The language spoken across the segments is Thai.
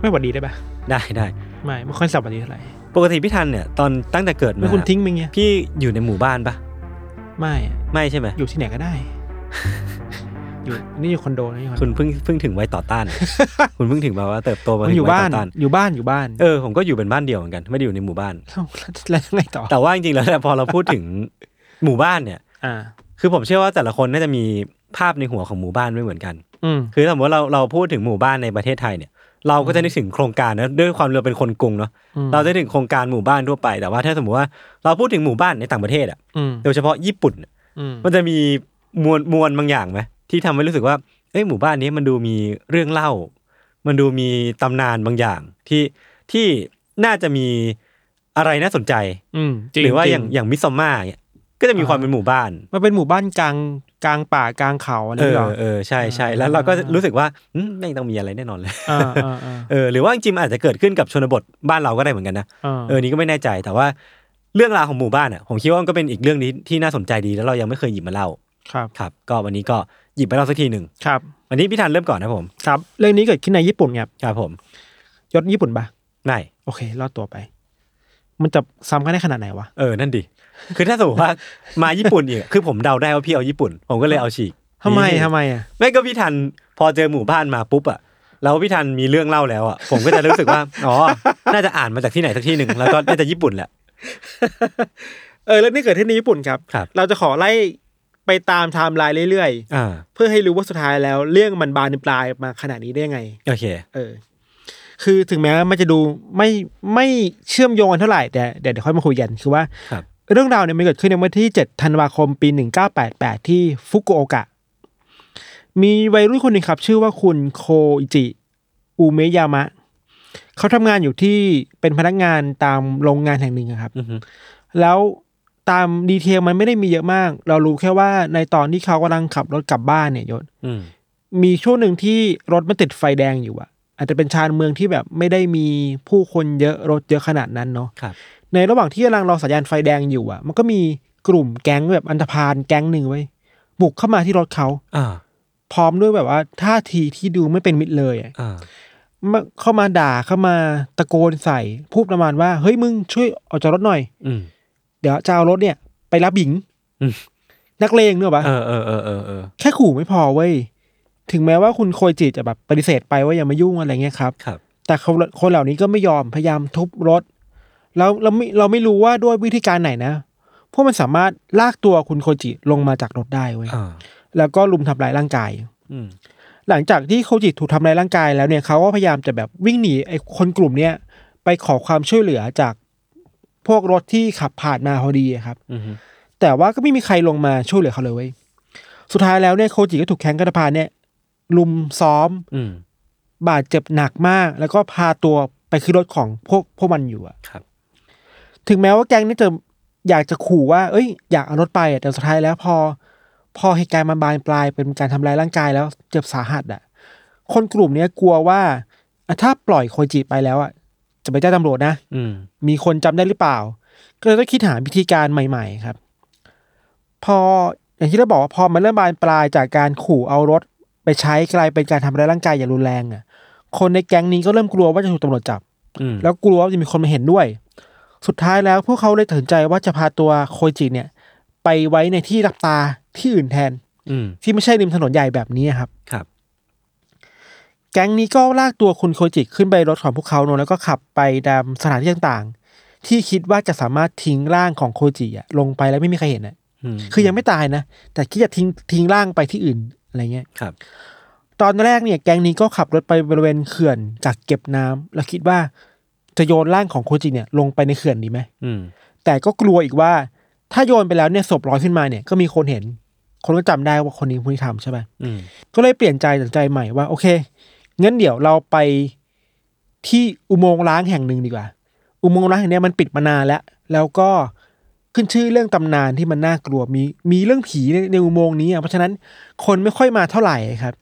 ไม่หวัดดีได้ปะได้ได้ไม่ไม่ค่อยสับหวัดดีเท่าไหร่ปกติพี่ทันเนี่ยตอนตั้งแต่เกิดไม่มาคุณทิ้งมึงเงี้ยพี่อยู่ในหมู่บ้านปะไม่อะไม่ใช่ไหมอยู่ที่ไหนก็ได้ อยู่นี่อยู่คอนโดนี่อยู่คอนโดคุณเพิ่งเพิ่งถึงวัยต่อต้าน คุณเพิ่งถึงมาว่าเติบโตมาผมถึองยู่วัยบ้านต่อต้านอยู่บ้านอยู่บ้านเออผมก็อยู่เป็นบ้านเดียวเหมือนกันไม่ได้อยู่ในหมู่บ้านเอ้าแล้วแล้วไงต่อแต่ว่าจริงๆแล้วเนี่ยพอเราพูดถึงหมู่บ้านเนี่ย อ่า คือผมเชื่อว่าแต่ละคนน่าจะมีภาพในหัวของหมู่บ้านไม่เหมือนกันอืมคือถ้าสมมติว่าเราเราพูดถึงหมู่บ้านในประเทศไทยเนี่ย เราก็จะนึกถึงโครงการนะด้วยความเราเป็นคนกรุงเนาะอืมเราจะนึกถึงโครงการหมู่บ้านทั่วไปแต่ว่าถ้าสมมติว่าเราพูดถึงหมู่บ้านในต่างประเทศอะอืมโดยเฉพาะญี่ปุ่นน่ะอืมมันจะมีมวลมวลบางอย่างไหมที่ทำให้รู้สึกว่าเอ้ยหมู่บ้านนี้มันดูมีเรื่องเล่า มันดูมีตำนานบางอย่างที่ที่น่าจะมีอะไรน่าสนใจ อืมจงหรือว่าจงอย่างอย่างมิซอมมาเนี่ยก็จะมีความเป็นหมู่บ้าน มันเป็นหมู่บ้านกลาง กลางป่ากลางเขาอะไรเอนี่อหรอเออใช่ใช่แล้วเราก็รู้สึกว่าอืมไม่งต้องมีอะไรแน่นอนเลยอ่าอ่าอ่าเออหรือว่าจริงๆมันอาจจะเกิดขึ้นกับชนบทบ้านเราก็ได้เหมือนกันนะอ่าเออนี่ก็ไม่แน่ใจแต่ว่าเรื่องราวของหมู่บ้านอะผมคิดว่ามันก็เป็นอีกเรื่องนี้ที่น่าสนใจดีแล้วเรายังไม่เคยหยิบมาเล่าครับครับ ก็วันนี้ก็หยิบมาเล่าสักทีหนึ่งครับวันนี้พี่ธันเริ่มก่อนนะผมครับเรื่องนี้เกิดขึ้นในญี่ปุ่นครับครับผมยศญี่ปุ่นปะไม่โอเครอดตัวไป มันจะซ้ำกันได้ขนาดไหนวะเออนั่นดิ คือถ้าสมมติว่ามาญี่ปุ่นอีกคือผมเดาได้ว่าพี่เอาญี่ปุ่น ผมก็เลยเอาฉีกทำไมนี่ทำไมอะไม่ก็พี่ทันพอเจอหมู่บ้านมาปุ๊บอะแล้วพี่ทันมีเรื่องเล่าแล้วอะผมก็จะรู้สึกว่าอ๋อน่าจะอ่านมาจากที่ไหนสักที่หนึ่งแล้วก็น่าจะญี่ปุ่นแหละเออเรื่องนี้เกิดขึ้นในญี่ปุ่นครับครับ เราจะขอไล่ไปตามไทม์ไลน์เรื่อยอ่าๆเพื่อให้รู้ว่าสุดท้ายแล้วเรื่องมันบานปลายมาขนาดนี้ได้ยังไงโอเค เออ คือถึงแม้มันจะดูไม่ไม่เชื่อมโยงกันเท่าไหร่แต่เดี๋ยวเดี๋ยวค่อยมาคุยกันคือว่าครับ เรื่องราวเนี่ยมันเกิดขึ้นในวันที่ 7 ธันวาคมปี 1988 ที่ฟุกุโอกะ มีวัยรุ่นคนหนึ่งครับ ชื่อว่าคุณโคอิจิอุเมยามะ เขาทำงานอยู่ที่เป็นพนักงานตามโรงงานแห่งหนึ่งอะครับอือฮึแล้วตามดีเทลมันไม่ได้มีเยอะมาก เรารู้แค่ว่าในตอนที่เขากำลังขับรถกลับบ้านเนี่ยยศอืมมีช่วงหนึ่งที่รถมันติดไฟแดงอยู่อะอาจจะเป็นชานเมืองที่แบบไม่ได้มีผู้คนเยอะรถเยอะขนาดนั้นเนาะครับ ในระหว่างที่กำลังรอสัญญาณไฟแดงอยู่อะมันก็มีกลุ่มแก๊งแบบอันธพาลแก๊งหนึ่งไว้ยบุกเข้ามาที่รถเขาอ่า พร้อมด้วยแบบว่าท่าทีที่ดูไม่เป็นมิตรเลยอะอ่า มาเข้ามาด่าเข้ามาตะโกนใส่พูดประมาณว่า เฮ้ยมึงช่วยออกจากรถหน่อย อืม เดี๋ยวจะเอารถเนี่ย ไปรับหญิงอืม นักเลงเนอะปะเออเออเออเออเออแค่ขู่ไม่พอเว้ยถึงแม้ว่าคุณโคยจิจะแบบปฏิเสธไปว่าอย่ามายุ่งอะไรเงี้ยครับ ครับ แต่เขาคนเหล่านี้ก็ไม่ยอมพยายามทุบรถ แล้วเราไม่เราไม่รู้ว่าด้วยวิธีการไหนนะ พวกมันสามารถลากตัวคุณโคจิลงมาจากรถได้เว้ยอ่าแล้วก็ลุมทำลายร่างกายอืมหลังจากที่โคจิถูกทำลายร่างกายแล้วเนี่ยเขาก็พยายามจะแบบวิ่งหนีไอ้คนกลุ่มเนี้ยไปขอความช่วยเหลือจากพวกรถที่ขับผ่านมาพอดีอะครับอืมแต่ว่าก็ไม่มีใครลงมาช่วยเหลือเขาเลยเว้ยสุดท้ายแล้วเนี่ยโคจิก็ถูกแข้งกระพานเนี่ยลุมซ้อมอืมบาดเจ็บหนักมาก แล้วก็พาตัวไปขึ้นรถของพวกพวกมันอยู่อะครับ ถึงแม้ว่าแก๊งนี้จะอยากจะขู่ว่า เอ้ย อยากเอารถไปอะแต่สุดท้ายแล้วพอ พอเหตุการณ์มันบานปลายเป็นการทำร้ายร่างกายแล้วเจ็บสาหัสอะคนกลุ่มเนี้ยกลัวว่าอะถ้าปล่อยโคจิไปแล้วอะจะไปแจ้งตำรวจนะอืมมีคนจำได้หรือเปล่า ก็เลยต้องคิดหาวิธีการใหม่ ๆ ครับ พออย่างที่เราบอกว่าพอมันเริ่มบานปลายจากการขู่เอารถไปใช้กลายเป็นการทำร้ายร่างกายอย่างรุนแรงอะ คนในแก๊งนี้ก็เริ่มกลัวว่าจะถูกตำรวจจับอืมแล้วกลัวว่าจะมีคนมาเห็นด้วย สุดท้ายแล้วพวกเขาเลยตัดสินใจว่าจะพาตัวโคจิเนี่ย ไปไว้ในที่รับตาที่อื่นแทน อืมที่ไม่ใช่ริมถนนใหญ่แบบนี้ครับ ครับ แก๊งนี้ก็ลากตัวคุณโคจิขึ้นไปรถของพวกเขาเนอะแล้วก็ขับไปตามสถานที่ต่างๆ ที่คิดว่าจะสามารถทิ้งร่างของโคจิอะลงไปแล้วไม่มีใครเห็นอะอืมคือยังไม่ตายนะ แต่คิดจะทิ้งทิ้งร่างไปที่อื่นอะไรเงี้ย ครับ ตอนแรกเนี่ยแก๊งนี้ก็ขับรถไปบริเวณเขื่อนกักเก็บน้ำแล้วคิดว่า จะโยนร่างของโคจิเนี่ยลงไปในเขื่อนดีไหมอืมแต่ก็กลัวอีกว่า ถ้าโยนไปแล้วเนี่ยศพลอยขึ้นมาเนี่ยก็มีคนเห็น คนก็จำได้ว่าคนนี้ผู้ที่ทำใช่ไหมอืมก็เลยเปลี่ยนใจตัดสินใจใหม่ว่าโอเคงั้นเดี๋ยวเราไปที่อุโมงค์ล้างแห่งหนึ่งดีกว่า อุโมงค์ล้างแห่งเนี้ยมันปิดมานานแล้ว แล้วก็ขึ้นชื่อเรื่องตำนานที่มันน่ากลัวมีมีเรื่องผีในในอุโมงค์นี้อะเพราะฉะนั้นคนไม่ค่อยมาเท่าไหร่ครับ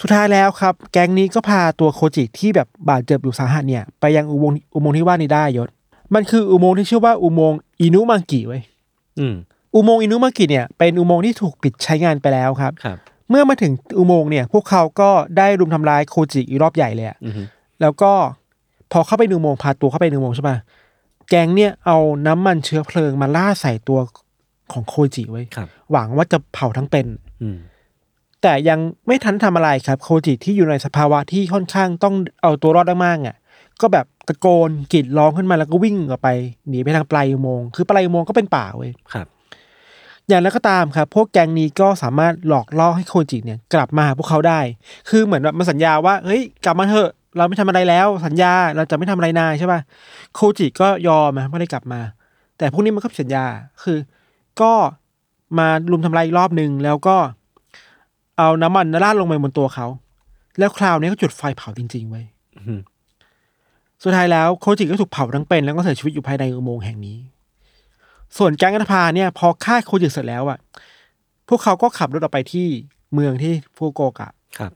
สุดท้ายแล้วครับ แก๊งนี้ก็พาตัวโคจิที่แบบบาดเจ็บอยู่สาหัสเนี่ย ไปยังอุโมงค์อุโมงค์ที่ว่านี้ได้ยศ มันคืออุโมงค์ที่ชื่อว่าอุโมงค์อินุมังกิไว้ยอืมอุโมงค์อินุมังกิเนี่ยเป็นอุโมงค์ที่ถูกปิดใช้งานไปแล้วครับครับเมื่อมาถึงอุโมงค์เนี่ย พวกเขาก็ได้รุมทำร้ายโคจิอีกรอบใหญ่เลยอะอืมแล้วก็พอเข้าไปในอุโมงค์พาตัวเข้าไปในอุโมงค์ใช่ปะแกงเนี่ยเอาน้ำมันเชื้อเพลิงมาล่าดใส่ตัวของโคจิไว้ครับหวังว่าจะเผาทั้งเป็น อืม แต่ยังไม่ทันทำอะไรครับโคจิที่อยู่ในสภาวะที่ค่อนข้างต้องเอาตัวรอดมากๆอะก็แบบตะโกนกรีดร้องขึ้นมาแล้วก็วิ่งออกไปหนีไปทางปลายอุโมงค์คือปลายอุโมงค์ก็เป็นป่าเว้ยครับอย่างแล้วก็ตามครับ พวกแก๊งนี้ก็สามารถหลอกล่อให้โคจิเนี่ยกลับมาหาพวกเขาได้ คือเหมือนแบบมันสัญญาว่าเฮ้ยกลับมาเถอะ เราไม่ทำอะไรแล้ว สัญญาเราจะไม่ทำอะไรนายใช่ป่ะโคจิก็ยอมนะไม่ได้กลับมา แต่พวกนี้มันก็ผิดสัญญาคือ ก็มาลุมทำลายอีกรอบหนึ่งแล้วก็ เอาน้ำมันราดลงไปบนตัวเขา แล้วคราวนี้ก็จุดไฟเผาจริงๆไว้ยอืมสุดท้ายแล้วโคจิก็ถูกเผาทั้งเป็นแล้วก็เสียชีวิตอยู่ภายในอุโมงค์แห่งนี้ ส่วนแก๊งอันธพาลเนี่ย พอฆ่าโคจิเสร็จแล้วอะ พวกเขาก็ขับรถออกไปที่เมืองที่ฟูโกกะครับ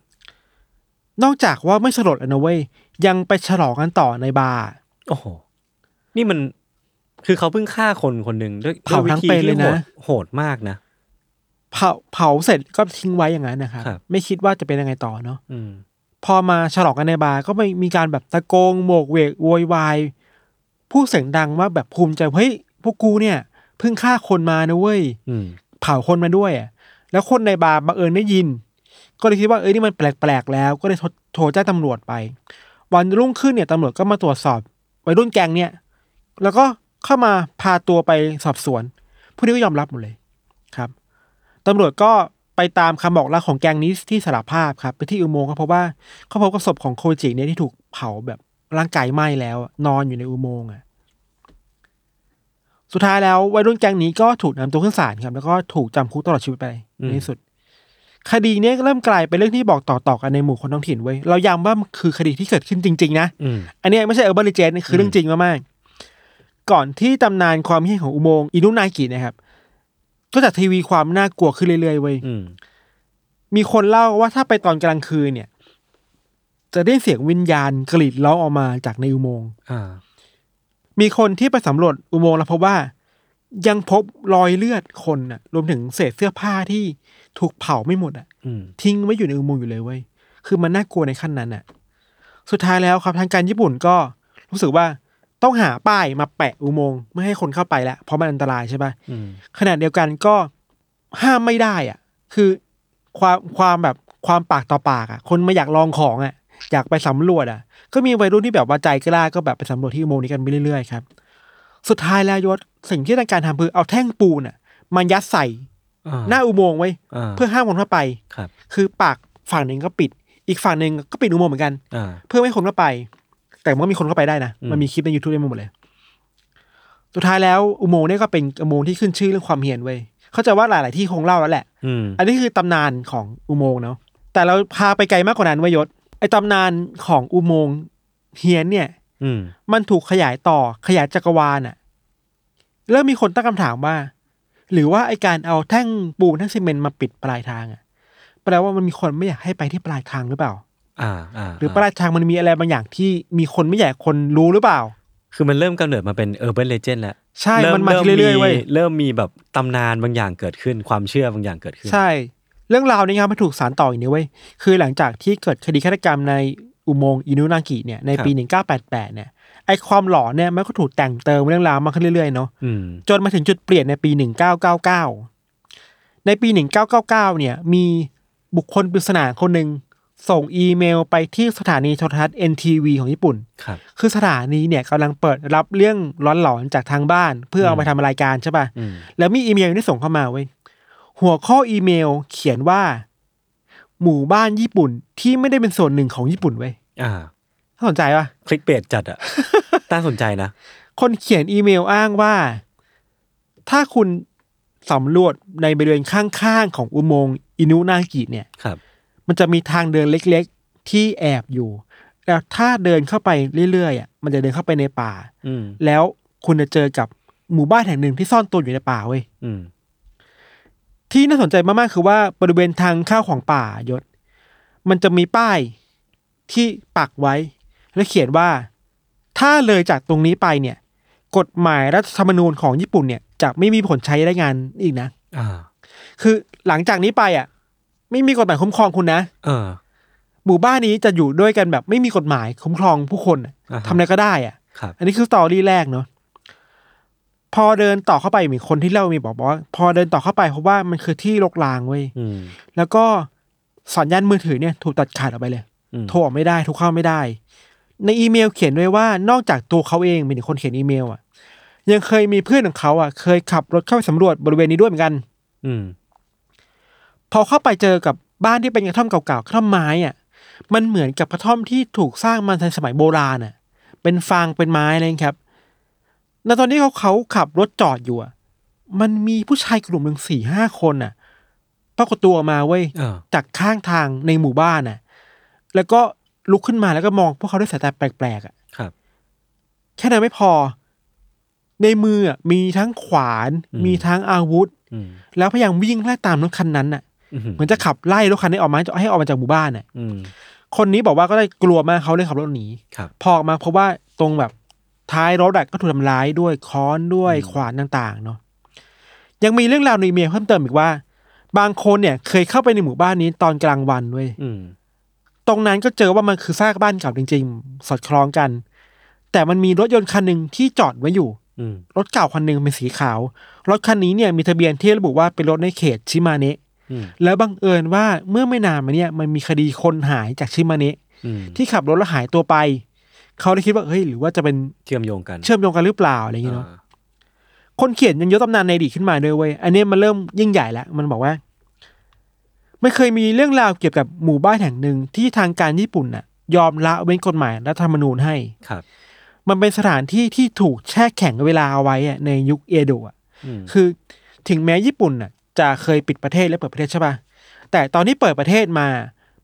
นอกจากว่าไม่สลดแล้วนะเว้ยยังไปฉลองกันต่อในบาร์โอ้โห นี่มันคือเขาเพิ่งฆ่าคนคนหนึ่งด้วยเผาด้วยทั้งวิธีเป็นเลยนะที่โหดโหดมากนะ เผาเผาเสร็จก็ทิ้งไว้อย่างนั้นนะครับครับไม่คิดว่าจะเป็นยังไงต่อเนาะอืมพอมาฉลองกันในบาร์ก็ไม่มีการแบบตะโกงโบกเวกโวยวายพูดเสียงดังว่าแบบภูมิใจเฮ้ยพวกกูเนี่ยเพิ่งฆ่าคนมานะเว้ยอืมเผาคนมาด้วยอะแล้วคนในบาร์บังเอิญได้ยิน ก็เลยคิดว่าเอ้ยนี่มันแปลกๆแล้ว ก็เลยโทรโทรแจ้งตำรวจไป วันรุ่งขึ้นเนี่ยตำรวจก็มาตรวจสอบวัยรุ่นแก๊งเนี่ย แล้วก็เข้ามาพาตัวไปสอบสวน ผู้นี้ก็ยอมรับหมดเลยครับ ตำรวจก็ไปตามคำบอกเล่าของแก๊งนี้ที่สารภาพครับ ไปที่อุโมงค์ก็เพราะว่าเขาพบกับศพของโคจิเนี่ยที่ถูกเผาแบบร่างกายไหม้แล้วอะนอนอยู่ในอุโมงค์อะสุดท้ายแล้ววัยรุ่นแก๊งนี้ก็ถูกนำตัวขึ้นศาลครับ แล้วก็ถูกจำคุกตลอดชีวิตไปอืมในที่สุด คดีเนี้ยก็เริ่มกลายเป็นเรื่องที่บอกต่อๆกันในหมู่คนท้องถิ่นเว้ยเราย้ำว่ามันคือคดีที่เกิดขึ้นจริง ๆ นะอืมอันเนี้ยไม่ใช่เออร์บันเลเจนคือเรื่องจริงมากๆก่อนที่ตำนานความเฮี้ยนของอุโมงค์อินุนากินะครับ ก็จะทีวีความน่ากลัวขึ้นเรื่อยๆเว้ยอืมมีคนเล่าว่าถ้าไปตอนกลางคืนเนี่ย จะได้เสียงวิญญาณกรีดร้องออกมาจากในอุโมงค์อ่ามีคนที่ไปสำรวจอุโมงค์แล้วพบว่า ยังพบรอยเลือดคนน่ะ รวมถึงเศษเสื้อผ้าที่ถูกเผาไม่หมดอะอืมทิ้งไว้อยู่ในอุโมงค์อยู่เลยเว้ยคือมันน่ากลัวในขั้นนั้นน่ะ สุดท้ายแล้วครับทางการญี่ปุ่นก็รู้สึกว่า ต้องหาป้ายมาแปะอุโมงค์ไม่ให้คนเข้าไปแล้วเพราะมันอันตรายใช่ปะอืมขณะเดียวกันก็ห้ามไม่ได้อะ คือความความแบบความปากต่อปากอะ คนมาอยากลองของอะ อยากไปสำรวจอะ ก็มีวัยรุ่นที่แบบว่าใจกล้าก็แบบไปสำรวจที่อุโมงค์นี้กันไปเรื่อยๆครับสุดท้ายแล้วยศสิ่งที่ทางการทำคือเอาแท่งปูนอะมันยัดใส่อ่าหน้าอุโมงค์ไว้อ่าเพื่อห้ามคนเข้าไปครับ คือปากฝั่งหนึ่งก็ปิด อีกฝั่งหนึ่งก็ปิดอุโมงค์เหมือนกันอ่าเพื่อไม่ให้คนเข้าไป แต่มันก็มีคนเข้าไปได้นะอืมมันมีคลิปใน YouTube ได้หมดเลยสุดท้ายแล้วอุโมงค์เนี่ยก็เป็นอุโมงค์ที่ขึ้นชื่อเรื่องความเฮียนเว้ยเข้าใจว่าหลาย ๆ ที่คงเล่าแล้วแหละอืมอันนี้คือตำนานของอุโมงค์เนาะแต่เราพาไปไกลมากกว่านั้นเว้ยยศไอ้ตำนานของอุโมงค์เฮียนเนี่ยอืมมันถูกขยายต่อขยายจักรวาลอะเริ่มมีคนตั้งคำถามว่า หรือว่าไอการเอาแท่งปูนแท่งซีเมนต์มาปิดปลายทางอะแปลว่ามันมีคนไม่อยากให้ไปที่ปลายทางหรือเปล่า อ่าอ่าหรือปลายทางมันมีอะไรบางอย่างที่มีคนไม่อยากให้คนรู้หรือเปล่า คือมันเริ่มกำเนิดมาเป็น urban legend แล้วใช่เริ่มมันมาเรื่อยๆเว้ยเริ่มมีแบบตำนานบางอย่างเกิดขึ้นความเชื่อบางอย่างเกิดขึ้น ใช่ เรื่องราวนี้ครับมันถูกสานต่ออย่างนี้เว้ยคือหลังจากที่เกิดคดีฆาตกรรมในอุโมงค์อินุนากิเนี่ยในปี 1988 เนี่ยไอความหลอนเนี่ยมันก็ถูกแต่งเติมเรื่องราวมากขึ้นเรื่อยๆเนาะอืมจนมาถึงจุดเปลี่ยนในปี 1999 ในปี 1999 เนี่ยมีบุคคลปริศนาคนหนึ่ง ส่งอีเมลไปที่สถานีโทรทัศน์ NTV ของญี่ปุ่น ครับ คือสถานีเนี่ยกำลังเปิดรับเรื่องร้อนหลอนจากทางบ้าน เพื่อเอามาทำรายการใช่ป่ะ อืม แล้วมีอีเมลที่ส่งเข้ามาเว้ย หัวข้ออีเมลเขียนว่า หมู่บ้านญี่ปุ่นที่ไม่ได้เป็นส่วนหนึ่งของญี่ปุ่นเว้ยอ่า น่าสนใจปะคลิกเบสจัดอะน่าสนใจนะ คนเขียนอีเมลอ้างว่า ถ้าคุณสำรวจในบริเวณข้างๆของอุโมงค์อินุนากิเนี่ย ครับ มันจะมีทางเดินเล็กๆ ที่แอบอยู่ แล้วถ้าเดินเข้าไปเรื่อยๆอะมันจะเดินเข้าไปในป่า อืมแล้วคุณจะเจอกับหมู่บ้านแห่งหนึ่งที่ซ่อนตัวอยู่ในป่าเว้ย อืมที่น่าสนใจมากๆ คือว่าบริเวณทางเข้าของป่ายศ มันจะมีป้ายที่ปักไว้ แล้วเขียนว่า ถ้าเลยจากตรงนี้ไปเนี่ย กฎหมายรัฐธรรมนูญของญี่ปุ่นเนี่ยจะไม่มีผลใช้ได้งานอีกนะ อ่า คือหลังจากนี้ไปอะ ไม่มีกฎหมายคุ้มครองคุณนะ เออ หมู่บ้านนี้จะอยู่ด้วยกันแบบไม่มีกฎหมายคุ้มครองผู้คนอะอ่าฮะ ทำอะไรก็ได้อะ ครับ อันนี้คือสตอรี่แรกเนาะพอเดินต่อเข้าไปมีคนที่เล่ามีบอกว่า พอเดินต่อเข้าไปเพราะว่ามันคือที่รกรางเว้ยอืมแล้วก็สัญญาณมือถือเนี่ย ถูกตัดขาดออกไปเลย อืมโทรออกไม่ได้โทรเข้าไม่ได้ ในอีเมลเขียนด้วยว่านอกจากตัวเขาเองเป็นคนเขียนอีเมลอะ ยังเคยมีเพื่อนของเขาอะเคยขับรถเข้าไปสำรวจบริเวณนี้ด้วยเหมือนกัน อืม พอเข้าไปเจอกับบ้านที่เป็นกระท่อมเก่าๆกระท่อมไม้อะมันเหมือนกับกระท่อมที่ถูกสร้างมาในสมัยโบราณอะ เป็นฟางเป็นไม้อะไรอย่างเงี้ยครับในตอนที่เขาเขาขับรถจอดอยู่อะมันมีผู้ชายกลุ่มหนึ่งสี่ห้าคนอะปรากฏตัวออกมาเว้ยเออจากข้างทางในหมู่บ้านน่ะ แล้วก็ลุกขึ้นมาแล้วก็มองพวกเขาด้วยสายตาแปลกๆอะครับ แค่นั้นไม่พอ ในมืออะมีทั้งขวานอืมมีทั้งอาวุธอืมแล้วพยายามวิ่งไล่ตามรถคันนั้นน่ะอืม เหมือนจะขับไล่รถคันนี้ออกมาให้ออกมาจากหมู่บ้านน่ะอืมคนนี้บอกว่าก็ได้กลัวมากเขาเลยขับรถหนีครับพอออกมาเพราะว่าตรงแบบท้ายรถอะก็ถูกทำร้ายด้วยค้อนด้วยอืมขวานต่าง ๆ เนาะยังมีเรื่องราวในอีเมลเพิ่มเติมอีกว่า บางคนเนี่ย เคยเข้าไปในหมู่บ้านนี้ตอนกลางวันเว้ยอืมตรงนั้นก็เจอว่ามันคือซากบ้านเก่าจริง ๆ สอดคล้องกัน แต่มันมีรถยนต์คันหนึ่งที่จอดไว้อยู่อืมรถเก่าคันหนึ่งเป็นสีขาว รถคันนี้เนี่ยมีทะเบียนที่ระบุว่าเป็นรถในเขตชิมาเนะอืม แล้วบังเอิญว่าเมื่อไม่นานมาเนี่ยมันมีคดีคนหายจากชิมาเนะอืมที่ขับรถแล้วหายตัวไป เขาเลยคิดว่าเฮ้ยหรือว่าจะเป็นเชื่อมโยงกัน เชื่อมโยงกันหรือเปล่าอะไรอย่างเงี้ยเนาะอ่าคนเขียนยังยกตำนานในอดีตขึ้นมาด้วยเว้ยอันนี้มันเริ่มยิ่งใหญ่แล้วมันบอกว่าไม่เคยมีเรื่องราวเกี่ยวกับหมู่บ้านแห่งหนึ่งที่ทางการญี่ปุ่นน่ะ ยอมละเว้นกฎหมายรัฐธรรมนูญให้ครับ มันเป็นสถานที่ที่ถูกแช่แข็งเวลาเอาไว้อะในยุคเอโดะอะอืมคือถึงแม้ญี่ปุ่นน่ะ จะเคยปิดประเทศและเปิดประเทศใช่ปะแต่ตอนที่เปิดประเทศมา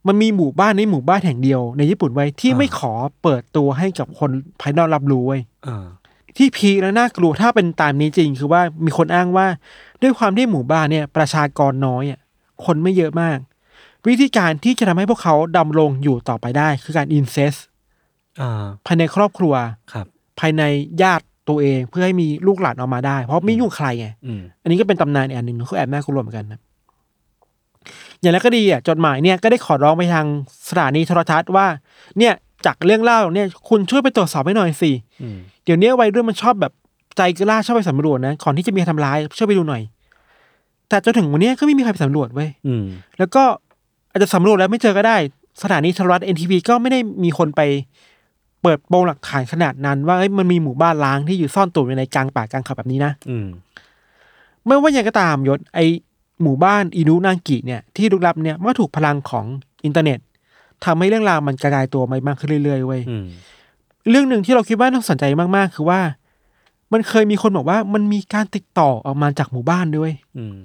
มันมีหมู่บ้านในหมู่บ้านแห่งเดียวในญี่ปุ่นไว้ที่ไม่ขอเปิดตัวให้กับคนภายนอกรับรู้ไว้ยอ่าที่พีคและน่ากลัวถ้าเป็นตามนี้จริง คือว่ามีคนอ้างว่า ด้วยความที่หมู่บ้านเนี่ย ประชากรน้อยอะคนไม่เยอะมาก วิธีการที่จะทำให้พวกเขาดำรงอยู่ต่อไปได้ คือการอินเซสอ่าภายในครอบครัวครับ ภายในญาติ ตัวเองเพื่อให้มีลูกหลานออกมาได้ เพราะไม่ยุ่งใครไงอืมอันนี้ก็เป็นตำนานอีกอันหนึ่งเขาแอบน่ากลัวเหมือนกันนะอย่างไรก็ดีอะจดหมายเนี่ยก็ได้ขอร้องไปทางสถานีโทรทัศน์ว่า เนี่ยจากเรื่องเล่าเนี่ย คุณช่วยไปตรวจสอบให้หน่อยสิอืมเดี๋ยวนี้วัยรุ่นมันชอบแบบใจกล้าชอบไปสำรวจนะก่อนที่จะมีใครทำร้ายช่วยไปดูหน่อย แต่จนถึงวันนี้ก็ไม่มีใครไปสำรวจเว้ยอืมแล้วก็อาจจะสำรวจแล้วไม่เจอก็ได้ สถานีโทรทัศน์ NTV ก็ไม่ได้มีคนไป เปิดโปงหลักฐานขนาดนั้น ว่าเอ้ยมันมีหมู่บ้านล้างที่อยู่ซ่อนตัวอยู่ในกลางป่ากลางเขาแบบนี้นะอืมไม่ว่าอย่างก็ตามยศไอหมู่บ้านอินุนางกิเนี่ยที่ลุกลับเนี่ยมันก็ถูกพลังของอินเทอร์เน็ตทำให้เรื่องราวมันกระจายตัวไปมากขึ้นเรื่อยๆเว้ยอืมเรื่องหนึ่งที่เราคิดว่าน่าสนใจมากๆ คือว่า มันเคยมีคนบอกว่ามันมีการติดต่อออกมาจากหมู่บ้านด้วยอืม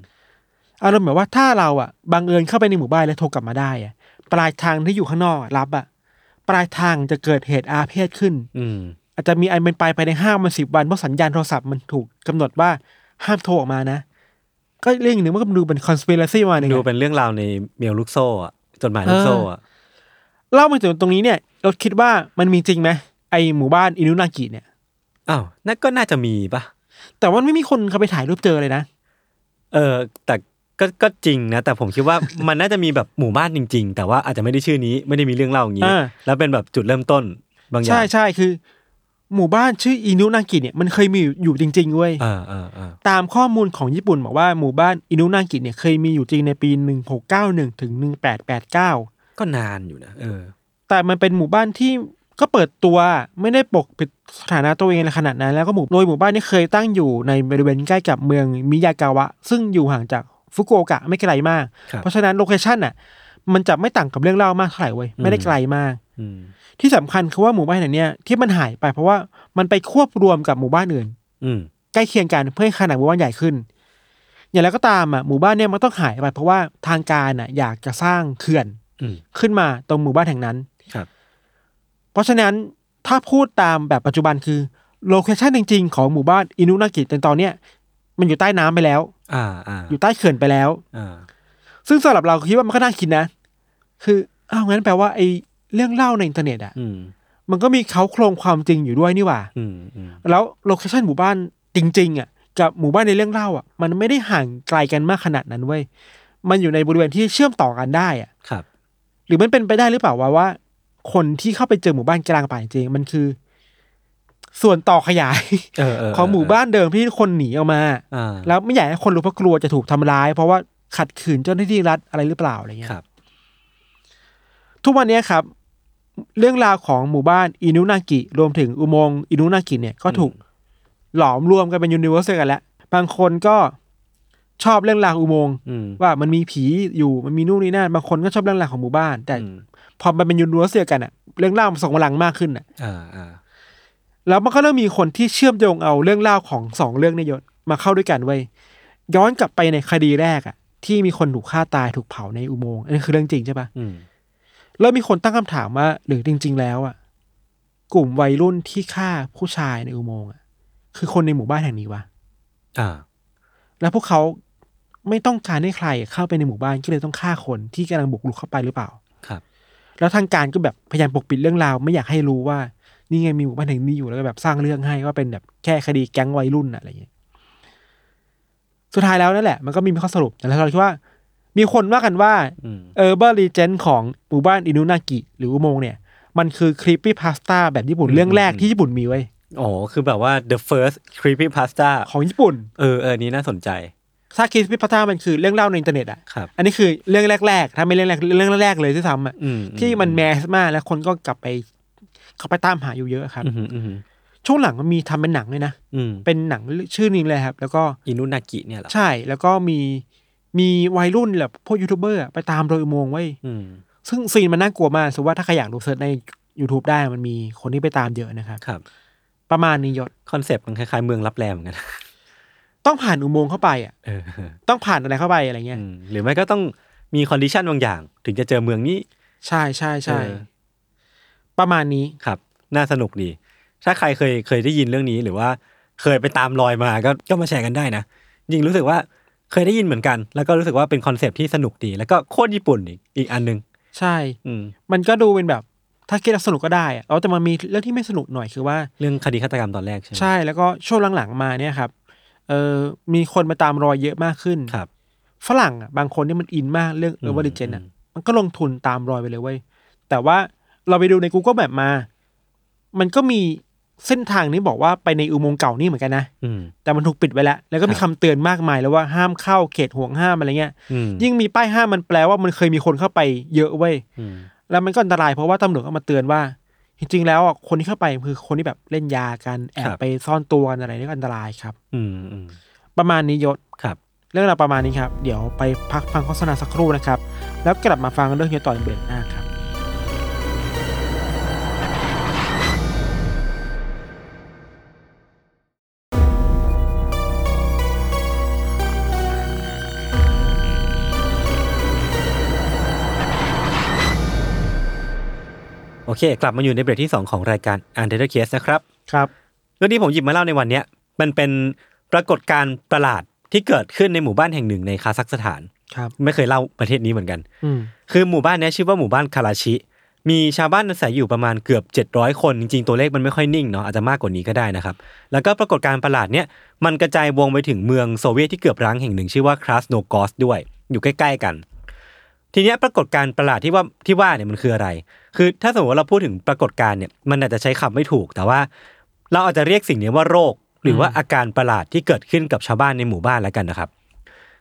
อารมณ์แบบว่าถ้าเราอะบังเอิญเข้าไปในหมู่บ้านแล้วโทรกลับมาได้อะ ปลายทางที่อยู่ข้างนอกรับอะ ปลายทางจะเกิดเหตุอาเพศขึ้น อืม อาจจะมีอันเป็นไปภายในห้ามันสิบวันเพราะสัญญาณโทรศัพท์มันถูกกำหนดว่าห้ามโทรออกมานะ ก็เรื่องหนึ่งมันก็ดูเป็น conspiracy มาหนึ่งดูอะเป็นเรื่องราวในเมลลูกโซ่อะจดหมายลูกโซ่อะเล่ามาถึงตรงนี้เนี่ยเราคิดว่ามันมีจริงไหมไอหมู่บ้านอินุนากิเนี่ยอ้าวนั่นก็น่าจะมีปะแต่ว่าไม่มีคนเขาไปถ่ายรูปเจอเลยนะ เออ แต่ ก็ก็จริงนะ แต่ผมคิดว่ามันน่าจะมีแบบหมู่บ้านจริง ๆ แต่ว่าอาจจะไม่ได้ชื่อนี้ไม่ได้มีเรื่องเล่าอย่างนี้อ่าแล้วเป็นแบบจุดเริ่มต้นบางอย่างใช่ใช่คือ หมู่บ้านชื่ออินุนากิเนี่ยมันเคยมีอยู่อยู่จริงๆเว้ยอ่าอ่าอ่าตามข้อมูลของญี่ปุ่นบอกว่าหมู่บ้านอินุนากิเนี่ยเคยมีอยู่จริงในปี1691ถึง1889ก็นานอยู่นะเออ แต่มันเป็นหมู่บ้านที่ก็เปิดตัวไม่ได้ปกปิดสถานะตัวเองในขนาดนั้น แล้วก็หมู่โดยหมู่บ้านนี้เคยตั้งอยู่ในบริเวณใกล้กับเมืองมิยากาวะ ซึ่งอยู่ห่างจาก ฟุกุโอกะไม่ไกลมากครับเพราะฉะนั้นโลเคชันน่ะ มันจะไม่ต่างกับเรื่องเล่ามากเท่าไหร่เว้ยไม่ได้ไกลมากอืมที่สำคัญคือว่าหมู่บ้านแห่งเนี้ยที่มันหายไปเพราะว่ามันไปควบรวมกับหมู่บ้านอื่น อืมใกล้เคียงกันเพื่อให้ขนาดหมู่บ้านใหญ่ขึ้น อย่างไรก็ตามอะหมู่บ้านเนี่ยมันต้องหายไปเพราะว่าทางการอะ อยากจะสร้างเขื่อนอืมขึ้นมาตรงหมู่บ้านแห่งนั้นครับ เพราะฉะนั้นถ้าพูดตามแบบปัจจุบันคือ location จริงๆ ของหมู่บ้านอินุนากิในตอนเนี้ย มันอยู่ใต้น้ำไปแล้ว อ่าอ่าอยู่ใต้เขื่อนไปแล้วอ่าซึ่งสำหรับเราคิดว่ามันก็น่าคิดนะ คืออ้าวงั้นแปลว่าไอ้เรื่องเล่าในอินเทอร์เน็ตอะอืมมันก็มีเขาโครงความจริงอยู่ด้วยนี่หว่าอืมอืมแล้ว location หมู่บ้านจริง ๆอะกับหมู่บ้านในเรื่องเล่าอะ มันไม่ได้ห่างไกลกันมากขนาดนั้นเว้ยมันอยู่ในบริเวณที่เชื่อมต่อกันได้อะครับ หรือมันเป็นไปได้หรือเปล่าว่าว่า คนที่เข้าไปเจอหมู่บ้านกลางป่าจริงๆมันคือ ส่วนต่อขยายเออเออของหมู่บ้านเดิมที่คนหนีออกมาอ่าแล้วไม่อยากให้คนรู้เพราะกลัวจะถูกทำร้าย เพราะว่าขัดขืนเจ้าหน้าที่รัฐอะไรหรือเปล่าอะไรเงี้ยครับทุกวันนี้ครับ เรื่องราวของหมู่บ้านอินุนากิรวมถึงอุโมงค์อินุนากิเนี่ยก็ถูกหลอมรวมกันเป็นยูนิเวอร์สกันแล้ว บางคนก็ชอบเรื่องราวอุโมงค์อืมว่ามันมีผีอยู่มันมีนู่นนี่นั่นบางคนก็ชอบเรื่องราวของหมู่บ้าน แต่อืมพอมันเป็นยูนิเวอร์สเดียวกันอะเรื่องเล่ามันส่งพลังมากขึ้นอะอ่าอ่า แล้วมันก็เริ่มมีคนที่เชื่อมโยงเอาเรื่องเล่าของสองเรื่องเนยยศมาเข้าด้วยกันไว้ยย้อนกลับไปในคดีแรกอะที่มีคนถูกฆ่าตายถูกเผาในอุโมงค์อันนี้คือเรื่องจริงใช่ปะอืมเริ่มมีคนตั้งคำถามว่าหรือจริง ๆ แล้วอะกลุ่มวัยรุ่นที่ฆ่าผู้ชายในอุโมงค์อะคือคนในหมู่บ้านแห่งนี้วะอ่า แล้วพวกเขาไม่ต้องการให้ใครเข้าไปในหมู่บ้านก็เลยต้องฆ่าคนที่กำลังบุกรุกเข้าไปหรือเปล่า ครับ แล้วทางการก็แบบพยายามปกปิดเรื่องราว ไม่อยากให้รู้ว่า นี่ไงมีหมู่บ้านแห่งนี้อยู่แล้วก็แบบสร้างเรื่องให้ว่าเป็นแบบแค่คดีแก๊งวัยรุ่นอะอะไรเงี้ยสุดท้ายแล้วนั่นแหละมันก็มีข้อสรุปแต่เราคิดว่า มีคนว่ากันว่าอืมเออเบอร์รีเจนของหมู่บ้านอินุนากิหรืออุโมงค์เนี่ย มันคือ creepy pasta แบบญี่ปุ่นเรื่องแรกที่ญี่ปุ่นมีเว้ยอ๋อคือแบบว่า the first creepy pasta ของญี่ปุ่น เออเออนี้น่าสนใจถ้า creepy pasta มันคือเรื่องเล่าในอินเทอร์เน็ตอะครับอันนี้คือเรื่องแรกๆ ถ้าไม่เรื่องแรกเรื่องแรกๆเลยที่ซ้ำอะอืมที่มัน massมากแล้วคนก็กลับไป เขาไปตามหาอยู่เยอะครับอืมอืมอืมช่วงหลังมันมีทำเป็นหนังเลยนะอืมเป็นหนังชื่อนี้เลยครับ แล้วก็อินุนากิเนี่ยเหรอใช่แล้วก็มีมีวัยรุ่นแบบพวกยูทูบเบอร์อะไปตามรอยอุโมงค์เว้ยอืมซึ่ง scene มันน่ากลัวมากสมมติว่าถ้าใครอยากดู search ใน YouTube ได้มันมีคนที่ไปตามเยอะนะครับครับ ประมาณนี้ยศ concept มันคล้ายๆเมืองลับแลเหมือนกัน ต้องผ่านอุโมงค์เข้าไปอะเออต้องผ่านอะไรเข้าไปอะไรเงี้ยอืมหรือไม่ก็ต้องมี condition บางอย่าง ถึงจะเจอเมืองนี้ ใช่ใช่ใช่เออ ประมาณนี้ครับ น่าสนุกดี ถ้าใครเคยเคยได้ยินเรื่องนี้หรือว่าเคยไปตามรอยมาก็ก็มาแชร์กันได้นะจริงรู้สึกว่าเคยได้ยินเหมือนกัน แล้วก็รู้สึกว่าเป็น concept ที่สนุกดี แล้วก็โคตรญี่ปุ่นอีกอีกอันหนึง ใช่อืมมันก็ดูเป็นแบบถ้าคิดว่าสนุกก็ได้อะเอาแต่มันมีเรื่องที่ไม่สนุกหน่อยคือว่าเรื่องคดีฆาตกรรมตอนแรกใช่ไหมใช่แล้วก็ช่วงหลังๆมาเนี่ยครับเออมีคนมาตามรอยเยอะมากขึ้นครับ ฝรั่งอะบางคนที่มันอินมากเรื่องเออร์วอร์ดิเจนอะอืมมันก็ลงทุนตามรอยไปเลยเว้ยแต่ว่า เราไปดูใน Google แบบมา มันก็มีเส้นทางนี้บอกว่าไปในอุโมงค์เก่านี่เหมือนกันนะอืมแต่มันถูกปิดไว้แล้ว แล้วก็มีครัคำบเตือนมากมายแล้วว่าห้ามเข้าเขตห่วงห้ามอะไรเงี้ยอืมยิ่งมีป้ายห้ามมันแปลว่ามันเคยมีคนเข้าไปเยอะเว้ยอืมแล้วมันก็อันตรายเพราะว่าตำรวจก็มาเตือนว่า จริงๆแล้วอะคนที่เข้าไปคือคนที่แบบเล่นยากันแอบไปซ่อนตัวกันอะไรนี่ก็อันตรายครับ อืมอืมประมาณนี้ยศครับ เรื่องราวประมาณนี้ครับ เดี๋ยวไปพักฟังโฆษณาสักครู่นะครับ แล้วกลับมาฟังเรื่องนี้ต่อในเบรกหน้าครับ โอเค กลับมาอยู่ในเบรกที่ 2 ของรายการ u n d e r Case นะครับครับเรื่องที่ผมหยิบมาเล่าในวันเนี้ยมันเป็นปรากฏการณ์ประหลาดที่เกิดขึ้นในหมู่บ้านแห่งหนึ่งในคาซัคสถานครับไม่เคยเล่าประเทศนี้เหมือนกันอืมคือหมู่บ้านเนี้ยชื่อว่าหมู่บ้านคาราชิ มีชาวบ้านอาศัยอยู่ประมาณเกือบ 700 คนจริงๆตัวเลขมันไม่ค่อยนิ่งเนาะอาจจะมากกว่านี้ก็ได้นะครับ แล้วก็ปรากฏการณ์ประหลาดเนี้ยมันกระจายวงไปถึงเมืองโซเวียตที่เกือบร้างแห่งหนึ่งชื่อว่าคราสโนกอสด้วย อยู่ใกล้ ๆ กัน ทีเนี้ยปรากฏการณ์ประหลาดที่ว่าที่ว่าเนี่ยมันคืออะไร คือถ้าสมมติว่าเราพูดถึงปรากฏการณ์เนี่ยมันอาจจะใช้คำไม่ถูก แต่ว่า เราอาจจะเรียกสิ่งนี้ว่าโรค หรือว่าอาการประหลาดที่เกิดขึ้นกับชาวบ้านในหมู่บ้านแล้วกันนะครับ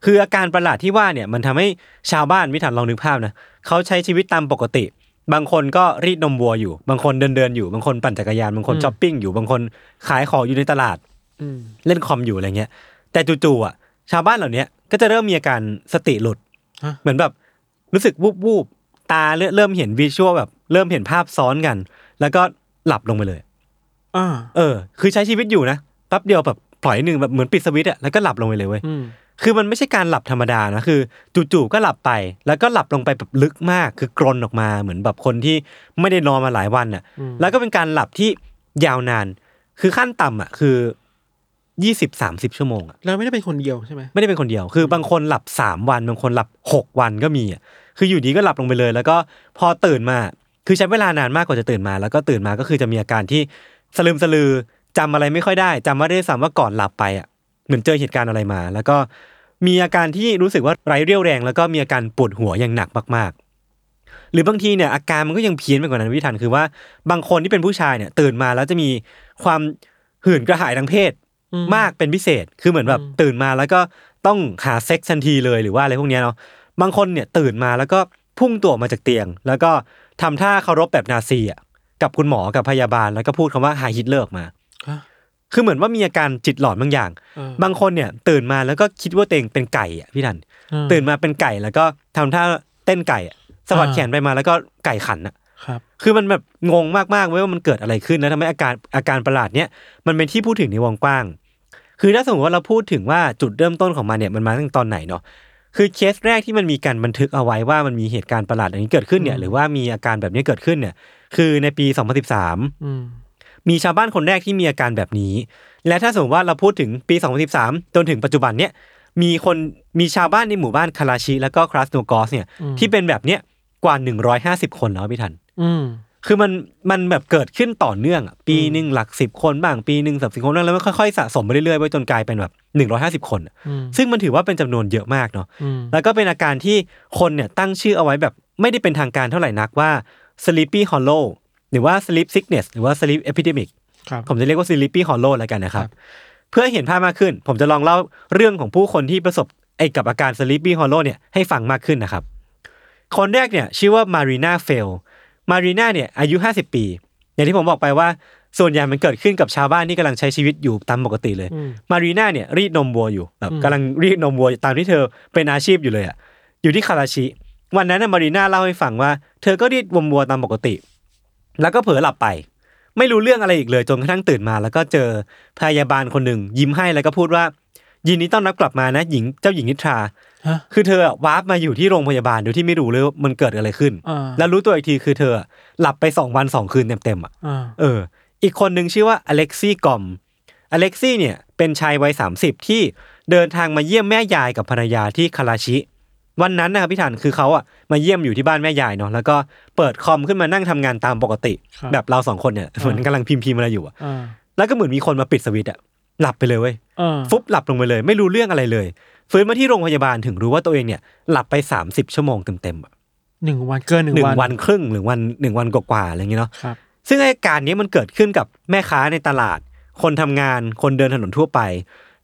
คืออาการประหลาดที่ว่าเนี่ยมันทำให้ชาวบ้านวิถันลองนึกภาพนะเขาใช้ชีวิตตามปกติ บางคนก็รีดนมวัวอยู่ บางคนเดินเดินๆอยู่ บางคนปั่นจักรยาน บางคนช้อปปิ้งอยู่ บางคนขายของอยู่ในตลาดอืมเล่นคอมอยู่อะไรเงี้ย แต่จู่ๆอะชาวบ้านเหล่าเนี้ยก็จะเริ่มมีอาการสติหลุดฮะเหมือนแบบ รู้สึกวูบวูบๆตาเริ่มเริ่มเห็นวิชวลแบบ เริ่มเห็นภาพซ้อนกัน แล้วก็หลับลงไปเลยอ่าเออ คือใช้ชีวิตอยู่นะแป๊บเดียวแบบปล่อยหนึ่งแบบเหมือนปิดสวิตช์อะแล้วก็หลับลงไปเลยเว้ยอืมคือมันไม่ใช่การหลับธรรมดานะคือจู่ๆก็หลับไป แล้วก็หลับลงไปแบบลึกมาก คือกรนออกมาเหมือนแบบคนที่ไม่ได้นอนมาหลายวันอะแล้วก็เป็นการหลับที่ยาวนาน คือขั้นต่ำอะ คือ ยี่สิบสามสิบชั่วโมงอะเราไม่ได้เป็นคนเดียวใช่ไหมไม่ได้เป็นคนเดียว คือบางคนหลับสามวันบางคนหลับหกวันก็มีอะคืออยู่ดีก็หลับลงไปเลย แล้วก็พอตื่นมา คือใช้เวลานานมากกว่าจะตื่นมา แล้วก็ตื่นมาก็คือจะมีอาการที่สลืมสลือจำอะไรไม่ค่อยได้จำว่าได้ซ้ำว่าก่อนหลับไปอะเหมือนเจอเหตุการณ์อะไรมา แล้วก็มีอาการที่รู้สึกว่าไร้เรี่ยวแรง แล้วก็มีอาการปวดหัวอย่างหนักมากๆ หรือบางทีเนี่ยอาการมันก็ยังเพี้ยนไปกว่านั้นพี่ทันคือว่าบางคนที่เป็นผู้ชายเนี่ยตื่นมาแล้วจะมีความหื่นกระหายทางเพศ มากเป็นพิเศษคือเหมือนแบบตื่นมาแล้วก็ต้องหาเซ็กซ์ทันทีเลยหรือว่าอะไรพวกเนี้ยเนาะบางคนเนี่ยตื่นมาแล้วก็พุ่งตัวออกมาจากเตียง แล้วก็ทำท่าเคารพแบบนาซีอะกับคุณหมอกับพยาบาลแล้วก็พูดคำว่า Heil Hitler ออกมาฮะคือเหมือนว่ามีอาการจิตหลอนบางอย่างเออบางคนเนี่ยตื่นมาแล้วก็คิดว่าตัวเองเป็นไก่อะพี่ทันอืมตื่นมาเป็นไก่แล้วก็ทำท่าเต้นไก่อะสะบัดอ่าแขนไปมาแล้วก็ไก่ขันอะ ครับคือมันแบบงงมากๆเว้ยว่ามันเกิดอะไรขึ้นแล้วทำให้อาการอาการประหลาดเนี้ยมันเป็นที่พูดถึงในวงกว้าง คือถ้าสมมติว่าเราพูดถึงว่าจุดเริ่มต้นของมันเนี่ยมันมาตั้งแต่ตอนไหนเนาะคือเคสแรกที่มันมีการบันทึกเอาไว้ว่ามันมีเหตุการณ์ประหลาดอย่างนี้เกิดขึ้นเนี่ยหรือว่ามีอาการแบบนี้เกิดขึ้นเนี่ย คือในปี 2013อืมมีชาวบ้านคนแรกที่มีอาการแบบนี้ และถ้าสมมติว่าเราพูดถึงปี 2013 จนถึงปัจจุบันเนี่ยมีคนมีชาวบ้านในหมู่บ้านคาราชิ แล้วก็คราสโนกอสเนี่ยที่เป็นแบบเนี้ยกว่า 150 คนแล้วพี่ทัน อืมคือมันมันแบบเกิดขึ้นต่อเนื่องอะปีหนึ่งหลักสิบคนบ้างปีหนึ่งสับสิบคนบ้างแล้วมันค่อยๆสะสมไปเรื่อยๆไปจนกลายเป็นแบบหนึ่งร้อยห้าสิบคนอะอืมซึ่งมันถือว่าเป็นจำนวนเยอะมากเนาะอืมแล้วก็เป็นอาการที่คนเนี่ยตั้งชื่อเอาไว้แบบไม่ได้เป็นทางการเท่าไหร่นักว่า sleepy hollow หรือว่า sleep sickness หรือว่า sleep epidemic ครับผมจะเรียกว่า sleepy hollow แล้วกันนะครับครับเพื่อให้เห็นภาพมากขึ้น ผมจะลองเล่าเรื่องของผู้คนที่ประสบไอ้กับอาการ sleepy hollow เนี่ยให้ฟังมากขึ้นนะครับ คนแรกเนี่ยชื่อว่ามารีนาเฟล มารีนาเนี่ยอายุ 50 ปี อย่างที่ผมบอกไปว่าส่วนใหญ่มันเกิดขึ้นกับชาวบ้านที่กำลังใช้ชีวิตอยู่ตามปกติเลยอืมมารีนาเนี่ยรีดนมวัวอยู่แบบอืมกำลังรีดนมวัวตามที่เธอเป็นอาชีพอยู่เลยอะอยู่ที่คาราชิ วันนั้นนะมารีนาเล่าให้ฟังว่า เธอก็รีดนมวัวตามปกติ แล้วก็เผลอหลับไป ไม่รู้เรื่องอะไรอีกเลยจนกระทั่งตื่นมา แล้วก็เจอพยาบาลคนหนึ่งยิ้มให้แล้วก็พูดว่า ยินดีต้อนรับกลับมานะ หญิงเจ้าหญิงนิทราฮะ คือเธออะวาร์ปมาอยู่ที่โรงพยาบาลโดยที่ไม่รู้เลยว่ามันเกิดอะไรขึ้นอ่าแล้วรู้ตัวอีกทีคือเธออะหลับไปสองวันสองคืนเต็มๆอะอ่าเออ อีกคนหนึ่งชื่อว่าอเล็กซี่กอมอเล็กซี่เนี่ยเป็นชายวัยสามสิบที่เดินทางมาเยี่ยมแม่ยายกับภรรยาที่คาราชิ วันนั้นนะครับพี่ถันคือเขาอะมาเยี่ยมอยู่ที่บ้านแม่ยายเนาะแล้วก็เปิดคอมขึ้นมานั่งทำงานตามปกติครับแบบเราสองคนเนี่ยเหมือนกำลังพิมพ์พิมพ์อะไรอยู่อะอ่าแล้วก็เหมือนมีคนมาปิดสวิตช์อะหลับไปเลยเว้ยอ่าฟุบหลับลงไปเลย ไม่รู้เรื่องอะไรเลย ฟื้นมาที่โรงพยาบาลถึงรู้ว่าตัวเองเนี่ยหลับไป30ชั่วโมงเต็มๆอะหนึ่งวันเกินหนึ่งหนึ่งวันวันครึ่งหรือวันหนึ่งวันกว่าๆอะไรอย่างเงี้ยเนาะครับซึ่งไอ้การนี้มันเกิดขึ้นกับแม่ค้าในตลาด คนทำงานคนเดินถนนทั่วไป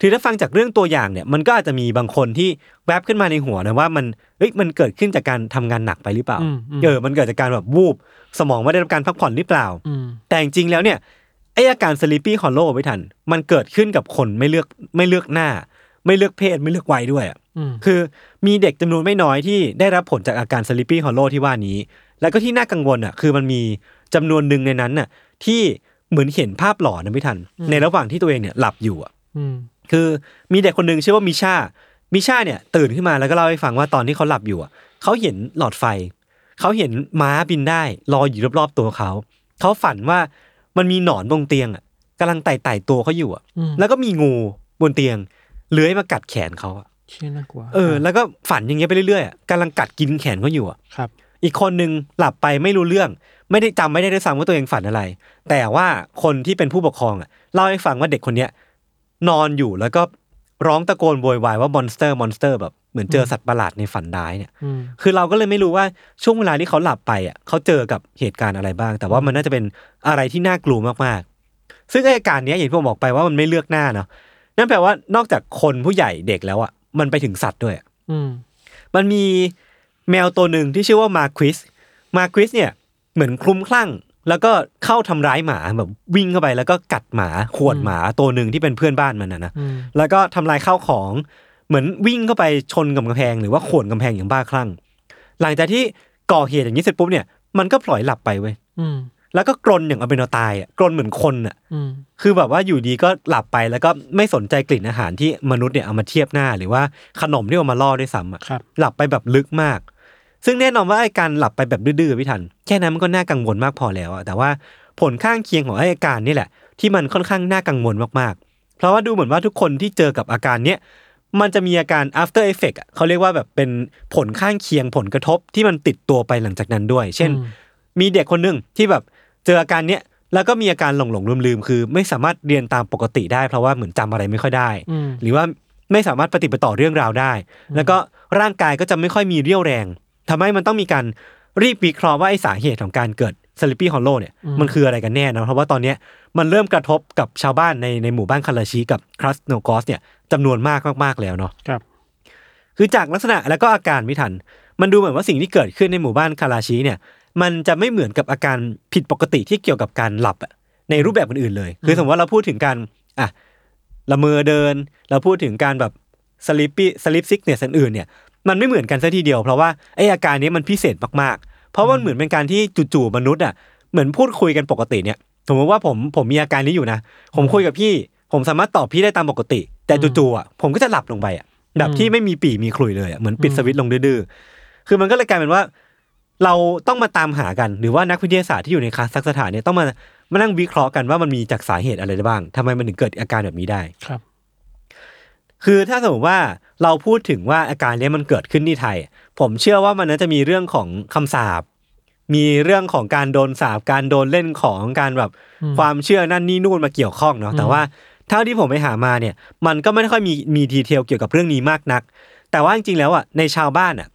ถือถ้าฟังจากเรื่องตัวอย่างเนี่ยมันก็อาจจะมีบางคนที่แวบขึ้นมาในหัวนะว่ามันเอ้ยมันเกิดขึ้นจากการทำงานหนักไปหรือเปล่าอืมอืมเออมันเกิดจากการแบบวูบสมองไม่ได้รับการพักผ่อนหรือเปล่าอืมแต่จริงๆแล้วเนี่ยไออาการ sleepy hollow ไม่ทัน มันเกิดขึ้นกับคนไม่เลือกไม่เลือกหน้า ไม่เลือกเพศไม่เลือกวัยด้วยอะอืมคือมีเด็กจำนวนไม่น้อยที่ได้รับผลจากอาการ sleepy hollow ที่ว่านี้ แล้วก็ที่น่ากังวลอะคือมันมีจำนวนหนึ่งในนั้นน่ะ ที่เหมือนเห็นภาพหลอนนะไม่ทัน ในระหว่างที่ตัวเองเนี่ยหลับอยู่อะอืมคือมีเด็กคนหนึ่งชื่อว่ามิชามิชาเนี่ย ตื่นขึ้นมาแล้วก็เล่าให้ฟังว่าตอนที่เขาหลับอยู่อะเขาเห็นหลอดไฟ เขาเห็นม้าบินได้ลอยอยู่รอบๆตัวเขาเขาฝันว่ามันมีหนอนบนเตียงอะกำลังไต่ไต่ๆตัวเขาอยู่อะอืมแล้วก็มีงูบนเตียง เลื้อยมากัดแขนเขาอะเชี่ยน่ากลัวเออ แล้วก็ฝันอย่างเงี้ยไปเรื่อยๆอะกำลังกัดกินแขนเขาอยู่อะครับ อีกคนนึงหลับไปไม่รู้เรื่อง ไม่ได้จำไม่ได้ด้วยซ้ำว่าตัวเองฝันอะไร แต่ว่าคนที่เป็นผู้ปกครองอะเล่าให้ฟังว่าเด็กคนเนี้ยนอนอยู่แล้วก็ร้องตะโกนโวยวายว่า monster monster แบบเหมือนเจอสัตว์ประหลาดในฝันร้ายเนี่ยอืมคือเราก็เลยไม่รู้ว่าช่วงเวลาที่เขาหลับไปอะเขาเจอกับเหตุการณ์อะไรบ้าง แต่ว่ามันน่าจะเป็นอะไรที่น่ากลัวมากๆ ซึ่งไอ้อาการเนี้ยอย่างที่ผมบอกไปว่ามันไม่เลือกหน้าเนาะ นั่นแปลว่านอกจากคนผู้ใหญ่เด็กแล้วอะมันไปถึงสัตว์ด้วยอะอืมมันมีแมวตัวหนึ่งที่ชื่อว่ามาควิสมาควิสเนี่ยเหมือนคลุ้มคลั่ง แล้วก็เข้าทำร้ายหมาแบบวิ่งเข้าไปแล้วก็กัดหมาขวนหมาตัวหนึ่งที่เป็นเพื่อนบ้านมันนะนะอืมแล้วก็ทำลายข้าวของเหมือนวิ่งเข้าไปชนกับกำแพง หรือว่าข่วนกำแพงอย่างบ้าคลั่ง หลังจากที่ก่อเหตุอย่างนี้เสร็จปุ๊บเนี่ยมันก็ปล่อยหลับไปเว้ยอืม แล้วก็กรนอย่างเอาเป็นเอาตายอะกรนเหมือนคนอะอืมคือแบบว่าอยู่ดีก็หลับไปแล้วก็ไม่สนใจกลิ่นอาหารที่มนุษย์เนี่ยเอามาเทียบหน้า หรือว่าขนมที่เอามาล่อด้วยซ้ำอะครับหลับไปแบบลึกมาก ซึ่งแน่นอนว่าไอ้การหลับไปแบบดื้อๆพี่ทัน แค่นั้นมันก็น่ากังวลมากพอแล้วอะแต่ว่าผลข้างเคียงของไอ้อาการนี่แหละ ที่มันค่อนข้างน่ากังวลมากๆ เพราะว่าดูเหมือนว่าทุกคนที่เจอกับอาการเนี้ยมันจะมีอาการ after effect อะเขาเรียกว่าแบบเป็นผลข้างเคียงผลกระทบที่มันติดตัวไปหลังจากนั้นด้วย เช่นอืมมีเด็กคนหนึ่งที่แบบ เจออาการเนี้ยแล้วก็มีอาการหลงหลงลืมลืมๆคือ ไม่สามารถเรียนตามปกติได้ เพราะว่าเหมือนจำอะไรไม่ค่อยได้อืมหรือว่าไม่สามารถปฏิบัติต่อเรื่องราวได้ แล้วก็ร่างกายก็จะไม่ค่อยมีเรี่ยวแรงทำให้มันต้องมีการรีบวิเคราะห์ว่าไอสาเหตุของการเกิด sleepy hollow เนี่ยมันคืออะไรกันแน่นะเพราะว่าตอนเนี้ยมันเริ่มกระทบกับชาวบ้านในในหมู่บ้านคาราชิกับครัสโนกอสเนี่ยจำนวนมากมากๆแล้วเนาะครับ คือจากลักษณะแล้วก็อาการพี่ทัน มันดูเหมือนว่าสิ่งที่เกิดขึ้นในหมู่บ้านคาราชิเนี่ย มันจะไม่เหมือนกับอาการผิดปกติที่เกี่ยวกับการหลับอะในรูปแบบอื่นๆเลย คือสมมติว่าเราพูดถึงการอะละเมอเดิน เราพูดถึงการแบบสลิปปี้สลิปซิกเนี่ยอื่นๆเนี่ยมันไม่เหมือนกันซะทีเดียว เพราะว่าไออาการนี้มันพิเศษมากๆ เพราะว่ามันเหมือนเป็นการที่จู่ๆมนุษย์อะเหมือนพูดคุยกันปกติเนี่ยสมมติว่าผมผมมีอาการนี้อยู่นะ ผมคุยกับพี่ ผมสามารถตอบพี่ได้ตามปกติ แต่จู่ๆอะผมก็จะหลับลงไปอะแบบที่ไม่มีปีมีขลุ่ยเลยอะเหมือนปิดสวิตช์ลงดื้อๆคือมันก็เลยกลายเป็นว่า เราต้องมาตามหากัน หรือว่านักวิทยาศาสตร์ที่อยู่ในคาซักสถานเนี่ยต้องมามานั่งวิเคราะห์กันว่ามันมีจากสาเหตุอะไรได้บ้างทำไมมันถึงเกิดอาการแบบนี้ได้ครับ คือถ้าสมมติว่าเราพูดถึงว่าอาการเนี้ยมันเกิดขึ้นที่ไทย ผมเชื่อว่ามันน่าจะมีเรื่องของคำสาปมีเรื่องของการโดนสาปการโดนเล่นของการแบบความเชื่อนั่นนี่นู่นมาเกี่ยวข้องเนาะแต่ว่าเท่าที่ผมไปหามาเนี่ย มันก็ไม่ค่อยมีมีดีเทลเกี่ยวกับเรื่องนี้มากนัก แต่ว่าจริงๆแล้วอะในชาวบ้านอะ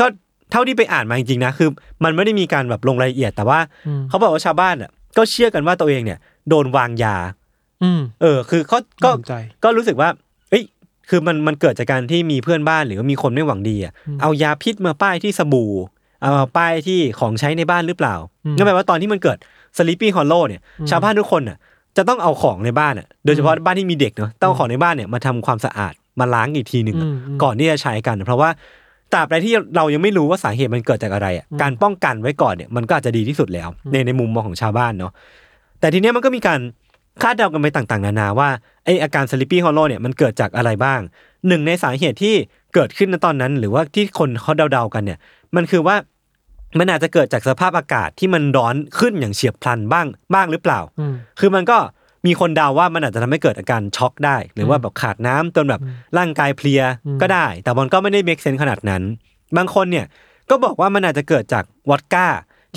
ก็ เท่าที่ไปอ่านมาจริงๆนะคือ มันไม่ได้มีการแบบลงรายละเอียด แต่ว่าอืมเขาบอกว่าชาวบ้านอะก็เชื่อกันว่าตัวเองเนี่ย โดนวางยาอืมเออ คือเขาก็น่าสนใจก็รู้สึกว่า เอ้ย คือมันมันเกิดจากการที่มีเพื่อนบ้านหรือว่ามีคนไม่หวังดีอะเอายาพิษมาป้ายที่สบู่เอามาป้ายที่ของใช้ในบ้านหรือเปล่าอืมนั่นแปลว่าตอนที่มันเกิด sleepy hollow เนี่ย ชาวบ้านทุกคนอะ จะต้องเอาของในบ้านอะโดยเฉพาะบ้านที่มีเด็กเนาะต้องเอาของในบ้านเนี่ยมาทำความสะอาดมาล้างอีกทีหนึ่งอะอืมอืมก่อนที่จะใช้กัน เพราะว่า ตราบใดที่เรายังไม่รู้ว่าสาเหตุมันเกิดจากอะไรอะการป้องกันไว้ก่อนเนี่ยมันก็อาจจะดีที่สุดแล้ว ในในมุมมองของชาวบ้านเนาะแต่ทีเนี้ยมันก็มีการคาดเดากันไปต่างๆ นานาว่าไออาการ sleepy hollow เนี่ยมันเกิดจากอะไรบ้าง หนึ่งในสาเหตุที่เกิดขึ้นในตอนนั้น หรือว่าที่คนเขาเดาๆกันเนี่ย มันคือว่ามันอาจจะเกิดจากสภาพอากาศที่มันร้อนขึ้นอย่างเฉียบพลันบ้างบ้างหรือเปล่าอืมคือมันก็ มีคนเดาว่ามันอาจจะทำให้เกิดอาการช็อกได้ หรือว่าแบบขาดน้ำจนแบบร่างกายเพลียก็ได้ แต่มันก็ไม่ได้เมคเซนขนาดนั้น บางคนเนี่ยก็บอกว่ามันอาจจะเกิดจากวอดก้า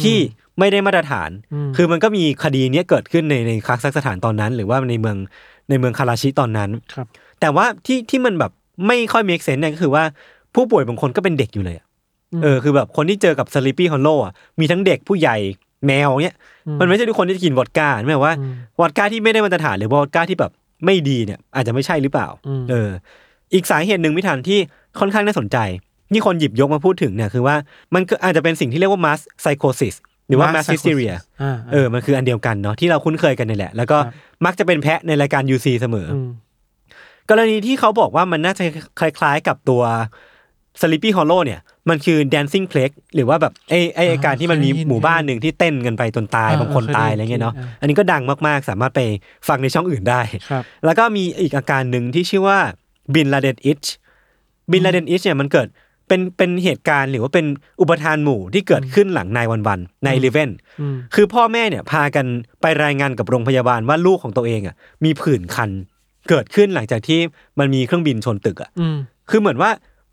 ที่ไม่ได้มาตรฐานมคือมันก็มีคดีเนี้ยเกิดขึ้นในในคาซักสถานตอนนั้น หรือว่าในเมืองในเมืองคาราชิตอนนั้น ครับ แต่ว่าที่ที่มันแบบไม่ค่อย make sense เนี่ยก็คือว่าผู้ป่วยบางคนก็เป็นเด็กอยู่เลยอะอืมเออคือแบบคนที่เจอกับ sleepy hollow อะมีทั้งเด็กผู้ใหญ่ แมวเนี้ยอืมมันไม่ใช่ทุกคนที่จะกินวอดก้าไม่ว่าอืมวอดก้าที่ไม่ได้มาตรฐานหรือวอดก้าที่แบบไม่ดีเนี่ยอาจจะไม่ใช่หรือเปล่าอืมเออ อีกสาเหตุหนึ่งไม่ทันที่ค่อนข้างน่าสนใจที่คนหยิบยกมาพูดถึงเนี่ยคือว่ามันก็อาจจะเป็นสิ่งที่เรียกว่า mass psychosis หรือว่า mass hysteria อ่าเออ มันคืออันเดียวกันเนาะที่เราคุ้นเคยกันนี่แหละ แล้วก็ครับมักจะเป็นแพะในรายการ UC เสมอออืมกรณีที่เขาบอกว่ามันน่าจะคล้าย ๆ กับตัว Sleepy Hollow เนี่ย มันคือ dancing plague หรือว่าแบบไอ้ไอ้ไอ้การที่มันมีหมู่บ้านหนึ่งที่เต้นกันไปจนตายอ่าบางคนเคยได้ตายอะไรเงี้ยเนาะอ่าอันนี้ก็ดังมากๆ สามารถไปฟังในช่องอื่นได้ครับแล้วก็มีอีกอาการหนึ่งที่ชื่อว่าบินลาเดนอิชบินลาเดนอิชเนี่ยมันเกิดเป็นเป็นเหตุการณ์หรือว่าเป็นอุปทานหมู่ที่เกิดขึ้นหลังนายวันวันในเลเวนอืมคือพ่อแม่เนี่ยพากันไปรายงานกับโรงพยาบาลว่าลูกของตัวเองอะมีผื่นคันเกิดขึ้นหลังจากที่มันมีเครื่องบินชนตึกอะอืมคือเหมือนว่า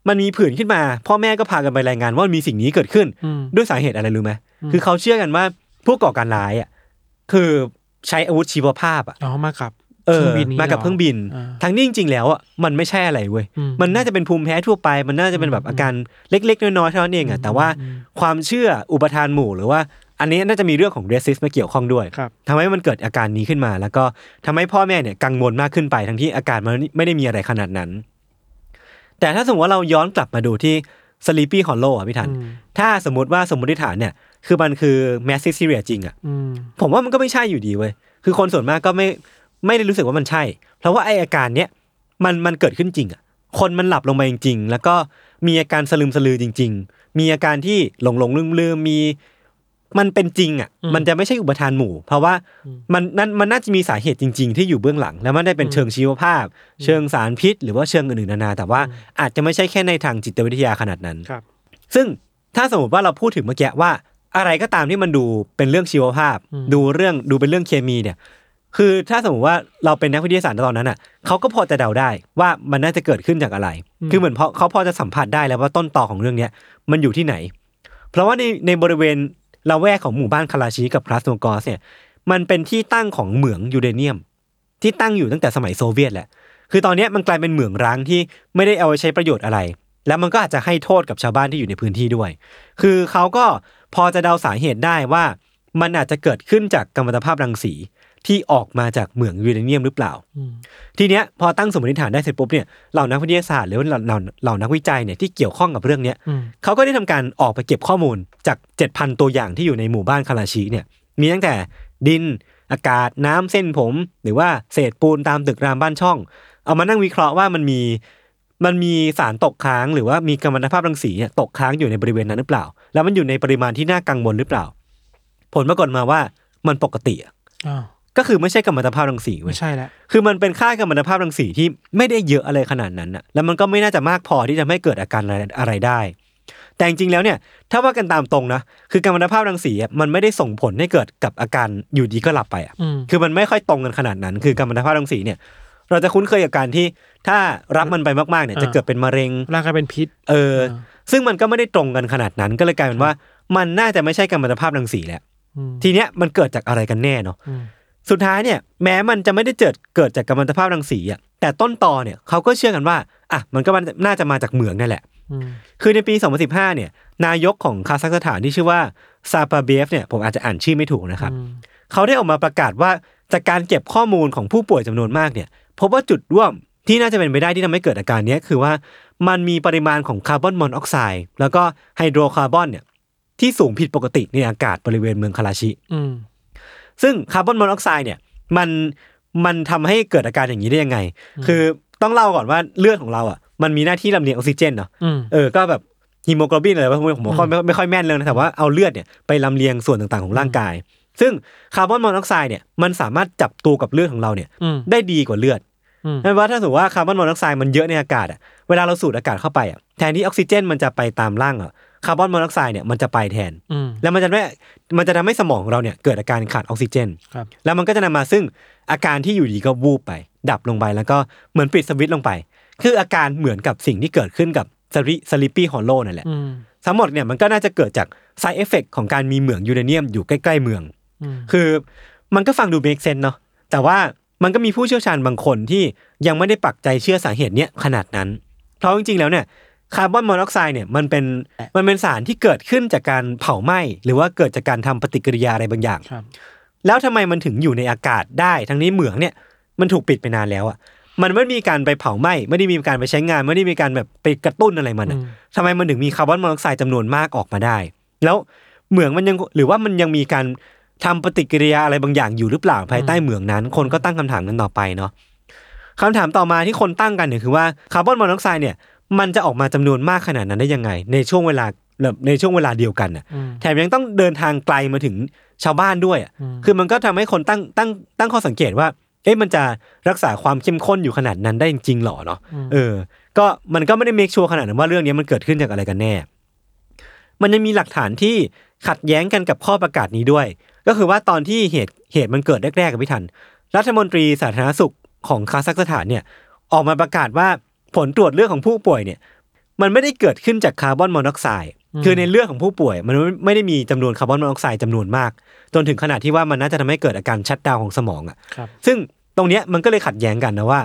มันมีผื่นขึ้นมา พ่อแม่ก็พากันไปรายงานว่ามีสิ่งนี้เกิดขึ้นอืมด้วยสาเหตุอะไรรู้ไหมคือเขาเชื่อกันว่าผู้ก่อการร้ายอะคือใช้อาวุธชีวภาพอะอ๋อมากับเอเครื่อองบินนี้มากับหเครื่องบินอ่าทั้งนี้จริง ๆ แล้วอะมันไม่ใช่อะไรเว้ยอืมมันน่าจะเป็นภูมิแพ้ทั่วไป มันน่าจะเป็นแบบอาการเล็ก ๆ น้อยๆเท่านั้นเองอะแต่ว่าความเชื่ออุปทานหมู่หรือว่า อันนี้น่าจะมีเรื่องของเรสซิสมาเกี่ยวข้องด้วยครับทำให้มันเกิดอาการนี้ขึ้นมา แล้วก็ทำให้พ่อแม่เนี่ยกังวลมากขึ้นไปทั้งที่อาการมันไม่ได้มีอะไรขนาดนั้น แต่ถ้าสมมติว่าเราย้อนกลับมาดูที่ Sleepy Hollow อะพี่ทันอืมถ้าสมมติว่าสมมติฐานเนี่ย คือมันคือ Massive Syria จริงอะอืมผมว่ามันก็ไม่ใช่อยู่ดีเว้ย คือคนส่วนมากก็ไม่ไม่ได้รู้สึกว่ามันใช่ เพราะว่าไออาการเนี้ยมันมันเกิดขึ้นจริงอะ คนมันหลับลงไปจริง ๆ แล้วก็มีอาการสลืมสลือจริง ๆ มีอาการที่หลงหลงลืมลืมๆมี มันเป็นจริงอะ มันจะไม่ใช่อุปทานหมู่ เพราะว่ามันนั่นมันน่าจะมีสาเหตุจริง ๆ ที่อยู่เบื้องหลัง แล้วมันได้เป็นเชิงชีวภาพ เชิงสารพิษ หรือว่าเชิงอื่นๆนานา แต่ว่าอาจจะไม่ใช่แค่ในทางจิตวิทยาขนาดนั้นครับ ซึ่งถ้าสมมติว่าเราพูดถึงเมื่อกี้ว่า อะไรก็ตามที่มันดูเป็นเรื่องชีวภาพ ดูเรื่องดูเป็นเรื่องเคมีเนี่ย คือถ้าสมมติว่าเราเป็นนักวิทยาศาสตร์ตอนนั้นอะเขาก็พอจะเดาได้ว่ามันน่าจะเกิดขึ้นจากอะไร คือเหมือนเพราะเขาพอจะสัมผัสได้แล้วว่าต้นตอของเรื่องเนี้ยมันอยู่ที่ไหน เพราะว่าในในบริเวณ ละแวกของหมู่บ้านคาราชิกับคลาสโนกอสเนี่ยมันเป็นที่ตั้งของเหมืองยูเรเนียม ที่ตั้งอยู่ตั้งแต่สมัยโซเวียตแหละ คือตอนนี้มันกลายเป็นเหมืองร้างที่ไม่ได้เอาไว้ใช้ประโยชน์อะไร แล้วมันก็อาจจะให้โทษกับชาวบ้านที่อยู่ในพื้นที่ด้วย คือเขาก็พอจะเดาสาเหตุได้ว่ามันอาจจะเกิดขึ้นจากกัมมันตภาพรังสี ที่ออกมาจากเหมืองยูเรเนียมหรือเปล่า ทีเนี้ยพอตั้งสมมติฐานได้เสร็จปุ๊บเนี่ยเหล่านักวิทยาศาสตร์หรือว่าเหล่าเหล่าเหล่านักวิจัยเนี่ยที่เกี่ยวข้องกับเรื่องเนี้ยอืมเขาก็ได้ทำการออกไปเก็บข้อมูลจาก7,000ตัวอย่างที่อยู่ในหมู่บ้านคาราชิเนี่ยมีตั้งแต่ดินอากาศน้ำเส้นผม หรือว่าเศษปูนตามตึกรามบ้านช่อง เอามานั่งวิเคราะห์ว่ามันมีมันมีสารตกค้างหรือว่ามีกัมมันตภาพรังสีเนี่ยตกค้างอยู่ในบริเวณนั้นหรือเปล่า แล้วมันอยู่ในปริมาณที่น่ากังวลหรือเปล่า ผลปรากฏมาว่ามันปกติอะอ้าว ก็คือไม่ใช่กัมมันตภาพรังสีเว้ไม่ยใช่แล้วคือมันเป็นค่ากัมมันตภาพรังสีที่ไม่ได้เยอะอะไรขนาดนั้นอะแล้วมันก็ไม่น่าจะมากพอที่จะไม่เกิดอาการอะไรอะไรได้ แต่จริงๆแล้วเนี่ย ถ้าว่ากันตามตรงนะคือกัมมันตภาพรังสีอะมันไม่ได้ส่งผลให้เกิดกับอาการอยู่ดีก็หลับไปอะอืม คือมันไม่ค่อยตรงกันขนาดนั้น คือกัมมันตภาพรังสีเนี่ย เราจะคุ้นเคยกับการที่ถ้ารับมันไปมากๆเนี่ยอ่าจะเกิดเป็นมะเร็ง ร่างกายเป็นพิษ เออซึ่งมันก็ไม่ได้ตรงกันขนาดนั้น ก็เลยกลายเป็นว่า มันน่าจะไม่ใช่กัมมันตภาพรังสีแหละ อืม ทีเนี้ยมันเกิดจากอะไรกันแน่เนาะ อืม สุดท้ายเนี่ยแม้มันจะไม่ได้เกิดเกิดจากกัมมันตภาพรังสีอะแต่ต้นตอเนี่ยเขาก็เชื่อกันว่าอะมันก็มันน่าจะมาจากเหมืองนั่นแหละอืมคือในปี 2015 เนี่ย นายกของคาซัคสถานที่ชื่อว่าซาปาเบฟเนี่ยผมอาจจะอ่านชื่อไม่ถูกนะครับอืมเขาได้ออกมาประกาศว่าจากการเก็บข้อมูลของผู้ป่วยจำนวนมากเนี่ยพบว่าจุดร่วมที่น่าจะเป็นไปได้ที่ทำให้เกิดอาการเนี้ยคือว่ามันมีปริมาณของคาร์บอนมอนอกไซด์แล้วก็ไฮโดรคาร์บอนเนี่ยที่สูงผิดปกติในอากาศบริเวณเมืองคาราชิอืม ซึ่งคาร์บอนมอนอกไซด์เนี่ยมันมันทำให้เกิดอาการอย่างนี้ได้ยังไง คือต้องเล่าก่อนว่าเลือดของเราอะมันมีหน้าที่ลำเลียงออกซิเจนเนาะอืมเออก็แบบฮีโมโกลบินอะไรว่าผมผมไม่ไม่ค่อยแม่นเลยนะแต่ว่าเอาเลือดเนี่ยไปลำเลียงส่วนต่างๆของร่างกาย ซึ่งคาร์บอนมอนอกไซด์เนี่ยมันสามารถจับตัวกับเลือดของเราเนี่ยอืมได้ดีกว่าเลือดอืมนั่นว่าถ้าสมมติว่าคาร์บอนมอนอกไซด์มันเยอะในอากาศอะเวลาเราสูดอากาศเข้าไปอะแทนที่ออกซิเจนมันจะไปตามร่างอะ คาร์บอนมอนอกไซด์เนี่ยมันจะไปแทนอืมแล้วมันจะไม่มันจะทำให้สมองของเราเนี่ยเกิดอาการขาดออกซิเจนครับแล้วมันก็จะนำมาซึ่งอาการที่อยู่ดีก็วูบไป ดับลงไปแล้วก็เหมือนปิดสวิตช์ลงไป คืออาการเหมือนกับสิ่งที่เกิดขึ้นกับสลิ sleepy hollow นั่นแหละอืมทั้งหมดเนี่ยมันก็น่าจะเกิดจาก side effect ของการมีเหมืองยูเรเนียมอยู่ใกล้ ๆ เมืองอืมคือมันก็ฟังดู make sense เนาะแต่ว่ามันก็มีผู้เชี่ยวชาญบางคนที่ยังไม่ได้ปักใจเชื่อสาเหตุเนี้ยขนาดนั้น เพราะจริงๆแล้วเนี่ย คาร์บอนมอนอกไซด์เนี่ยมันเป็นมันเป็นสารที่เกิดขึ้นจากการเผาไหม้หรือว่าเกิดจากการทำปฏิกิริยาอะไรบางอย่างครับแล้วทำไมมันถึงอยู่ในอากาศได้ ทั้งนี้เหมืองเนี่ยมันถูกปิดไปนานแล้วอะมันไม่มีการไปเผาไหม้ไม่ได้มีการไปใช้งาน ไม่ได้มีการแบบไปกระตุ้นอะไรมันอะอืมทำไมมันถึงมีคาร์บอนมอนอกไซด์จำนวนมากออกมาได้ แล้วเหมืองมันยังหรือว่ามันยังมีการทำปฏิกิริยาอะไรบางอย่างอยู่หรือเปล่าภายใต้เหมืองนั้น คนก็ตั้งคำถามกันต่อไปเนาะคำถามต่อมาที่คนตั้งกันเนี่ยคือว่าคาร์บอนมอนอกไซด์เนี่ย มันจะออกมาจำนวนมากขนาดนั้นได้ยังไง ในช่วงเวลาแบบในช่วงเวลาเดียวกันน่ะอืมแถมยังต้องเดินทางไกลมาถึงชาวบ้านด้วยอะอืมคือมันก็ทำให้คนตั้งตั้งตั้งข้อสังเกตว่า เอ๊ะมันจะรักษาความเข้มข้นอยู่ขนาดนั้นได้จริงๆหรอเนาะเออ ก็มันก็ไม่ได้ make sure ขนาดนั้นว่าเรื่องนี้มันเกิดขึ้นจากอะไรกันแน่ มันยังมีหลักฐานที่ขัดแย้งกันกับข้อประกาศนี้ด้วย ก็คือว่าตอนที่เหตุเหตุมันเกิดแรกๆครับพี่ทัน รัฐมนตรีสาธารณสุขของคาซัคสถานเนี่ย ออกมาประกาศว่า ผลตรวจเลือดของผู้ป่วยเนี่ย มันไม่ได้เกิดขึ้นจากคาร์บอนมอนอกไซด์คือในเลือดของผู้ป่วย มันไม่ได้มีจำนวนคาร์บอนมอนอกไซด์จำนวนมาก จนถึงขนาดที่ว่ามันน่าจะทำให้เกิดอาการ shutdown ของสมองอะครับซึ่งตรงเนี้ยมันก็เลยขัดแย้งกันนะว่า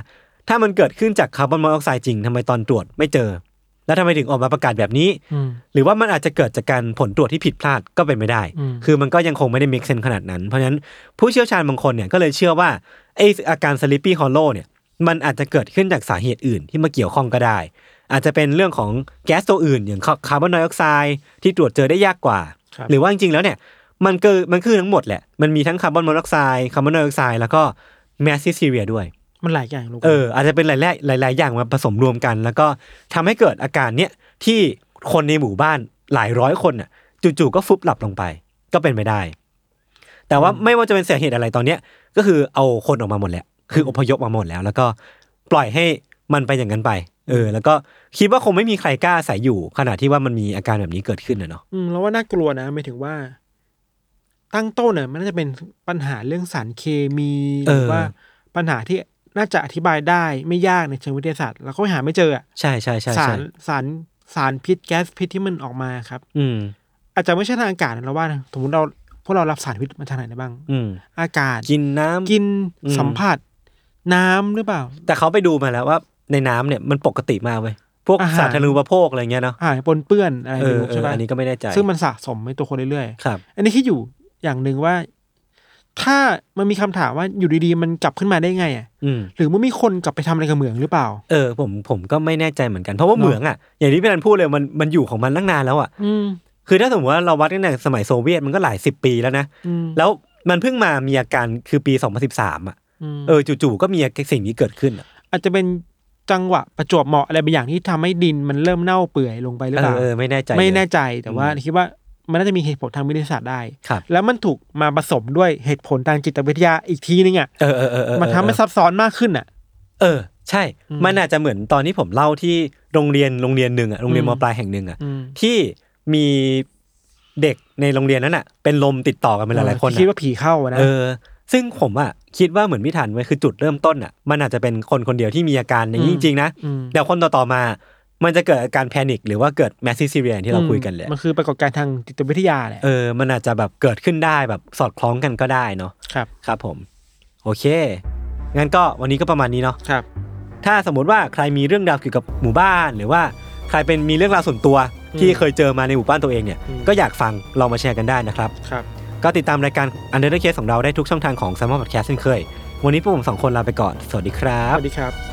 ถ้ามันเกิดขึ้นจากคาร์บอนมอนอกไซด์จริงทำไมตอนตรวจไม่เจอ แล้วทำไมถึงออกมาประกาศแบบนี้อืมหรือว่ามันอาจจะเกิดจากการผลตรวจที่ผิดพลาดก็เป็นไม่ได้อืมคือมันก็ยังคงไม่ได้ make sense ขนาดนั้น เพราะฉะนั้นผู้เชี่ยวชาญบางคนเนี่ยก็เลยเชื่อว่าไออาการ sleepy hollow เนี่ย มันอาจจะเกิดขึ้นจากสาเหตุอื่นที่มาเกี่ยวข้องก็ได้ อาจจะเป็นเรื่องของแก๊สตัวอื่น อย่างคาร์บอนไดออกไซด์ที่ตรวจเจอได้ยากกว่าครับหรือว่าจริงๆแล้วเนี่ยมันคือมันคือทั้งหมดแหละ มันมีทั้งคาร์บอนมอนอกไซด์คาร์บอนไดออกไซด์แล้วก็ mass hysteria ด้วย มันหลายอย่างลูกเอออาจจะเป็นหลายๆหลาย ๆ อย่างมาผสมรวมกัน แล้วก็ทำให้เกิดอาการเนี้ยที่คนในหมู่บ้านหลายร้อยคนน่ะจู่ๆก็ฟุบหลับลงไป ก็เป็นไปได้ แต่ว่าไม่ว่าจะเป็นสาเหตุอะไรตอนเนี้ยก็คือเอาคนออกมาหมดแล้ว คืออพยพมาหมดแล้ว แล้วก็ปล่อยให้มันไปอย่างนั้นไป เออ แล้วก็คิดว่าคงไม่มีใครกล้าอาศัยอยู่ขณะที่ว่ามันมีอาการแบบนี้เกิดขึ้นนะเนาะอืมแล้วว่าน่ากลัวนะหมายถึงว่า ตั้งต้นเนี่ยมันน่าจะเป็นปัญหาเรื่องสารเคมีหรือว่าปัญหาที่น่าจะอธิบายได้ไม่ยากในเชิงวิทยาศาสตร์แล้วก็หาไม่เจออะใช่ใช่ใช่สาใช่รสารสารพิษแก๊สพิษที่มันออกมาครับ อืม อาจจะไม่ใช่ทางอากาศนะเราว่านะสมมติเราพวกเรารับสารพิษมาทางไหนได้บ้าง อืมอากาศกินน้ำกินอืมสัมผัส น้ำหรือเปล่า แต่เขาไปดูมาแล้วว่าในน้ำเนี่ยมันปกติมากเว้ยพวกอาหารสาธารณูปโภคอะไรเงี้ยเนาะอาหารปนเปื้อนอะไรเอไม่อรู้เอใช่อปะอันนี้ก็ไม่แน่ใจ ซึ่งมันสะสมในตัวคนเรื่อยครับๆอันนี้คิดอยู่อย่างหนึ่งว่า ถ้ามันมีคำถามว่าอยู่ดีๆ มันกลับขึ้นมาได้ไงอะอืมหรือมันมีคนกลับไปทำอะไรกับเหมืองหรือเปล่า เออ ผมผมก็ไม่แน่ใจเหมือนกันเพราะว่าเนอะเหมืองอะอย่างที่พี่นันพูดเลยมันมันอยู่ของมันตั้งนานแล้วอะอืมคือถ้าสมมติว่าเราวัดตั้งแต่สมัยโซเวียตมันก็หลายสิบปีแล้วนะอืมแล้วมันเพิ่งมามีอาการคือปี 2013 อะม เออจู่ๆก็มีสิ่งนี้เกิดขึ้นอะอาจจะเป็นจังหวะประจวบเหมาะอะไรบางอย่างที่ทำให้ดินมันเริ่มเน่าเปื่อยลงไปหรือเอเปอล่า เออไม่แน่ใจไม่เลยแน่ใจแต่ว่าอืมคิดว่ามันน่าจะมีเหตุผลทางวิทยาศาสตร์ได้ ครับ แล้วมันถูกมาผสมด้วยเหตุผลทางจิตวิทยาอีกทีนึงอะเออเออเออเออมันทำให้ซับซ้อนมากขึ้นอะ เออ ใช่อืมมันอาจจะเหมือนตอนที่ผมเล่าที่โรงเรียนโรงเรียนหนึ่งอะโรงเรียนอืมมปลายแห่งหนึ่งอะอืม ที่มีเด็กในโรงเรียนนั้นอะ เป็นลมติดต่อกันเป็นหลายๆคนที่อะ คิดว่าผีเข้าอะนะ เออ ซึ่งผมอะคิดว่าเหมือนพี่ทันไว้ยคือจุดเริ่มต้นอะมันอาจจะเป็นคนคนเดียวที่มีอาการอย่างนี้อืมจริงๆนะแต่คนต่อๆมามันจะเกิดอาการ panic หรือว่าเกิด mass hysteria ที่เราคุยกันเลยมมันคือปรากฏการณ์ทางจิตวิทยาแหละเออมันอาจจะแบบเกิดขึ้นได้แบบสอดคล้องกันก็ได้เนาะครับครับผม โอเค งั้นก็วันนี้ก็ประมาณนี้เนาะครับ ถ้าสมมติว่าใครมีเรื่องราวเกี่ยวกับหมู่บ้าน หรือว่าใครเป็นมีเรื่องราวส่วนตัวที่เคยเจอมาในหมู่บ้านตัวเองเนี่ยอืมก็อยากฟังลองมาแชร์กันได้นะครับครับ ก็ติดตามรายการ Under the Case ของเราได้ทุกช่องทางของ s ซ m o n Podcast เช่นเคย วันนี้พวกผมสองคนลาไปก่อน สวัสดีครับ สวัสดีครับ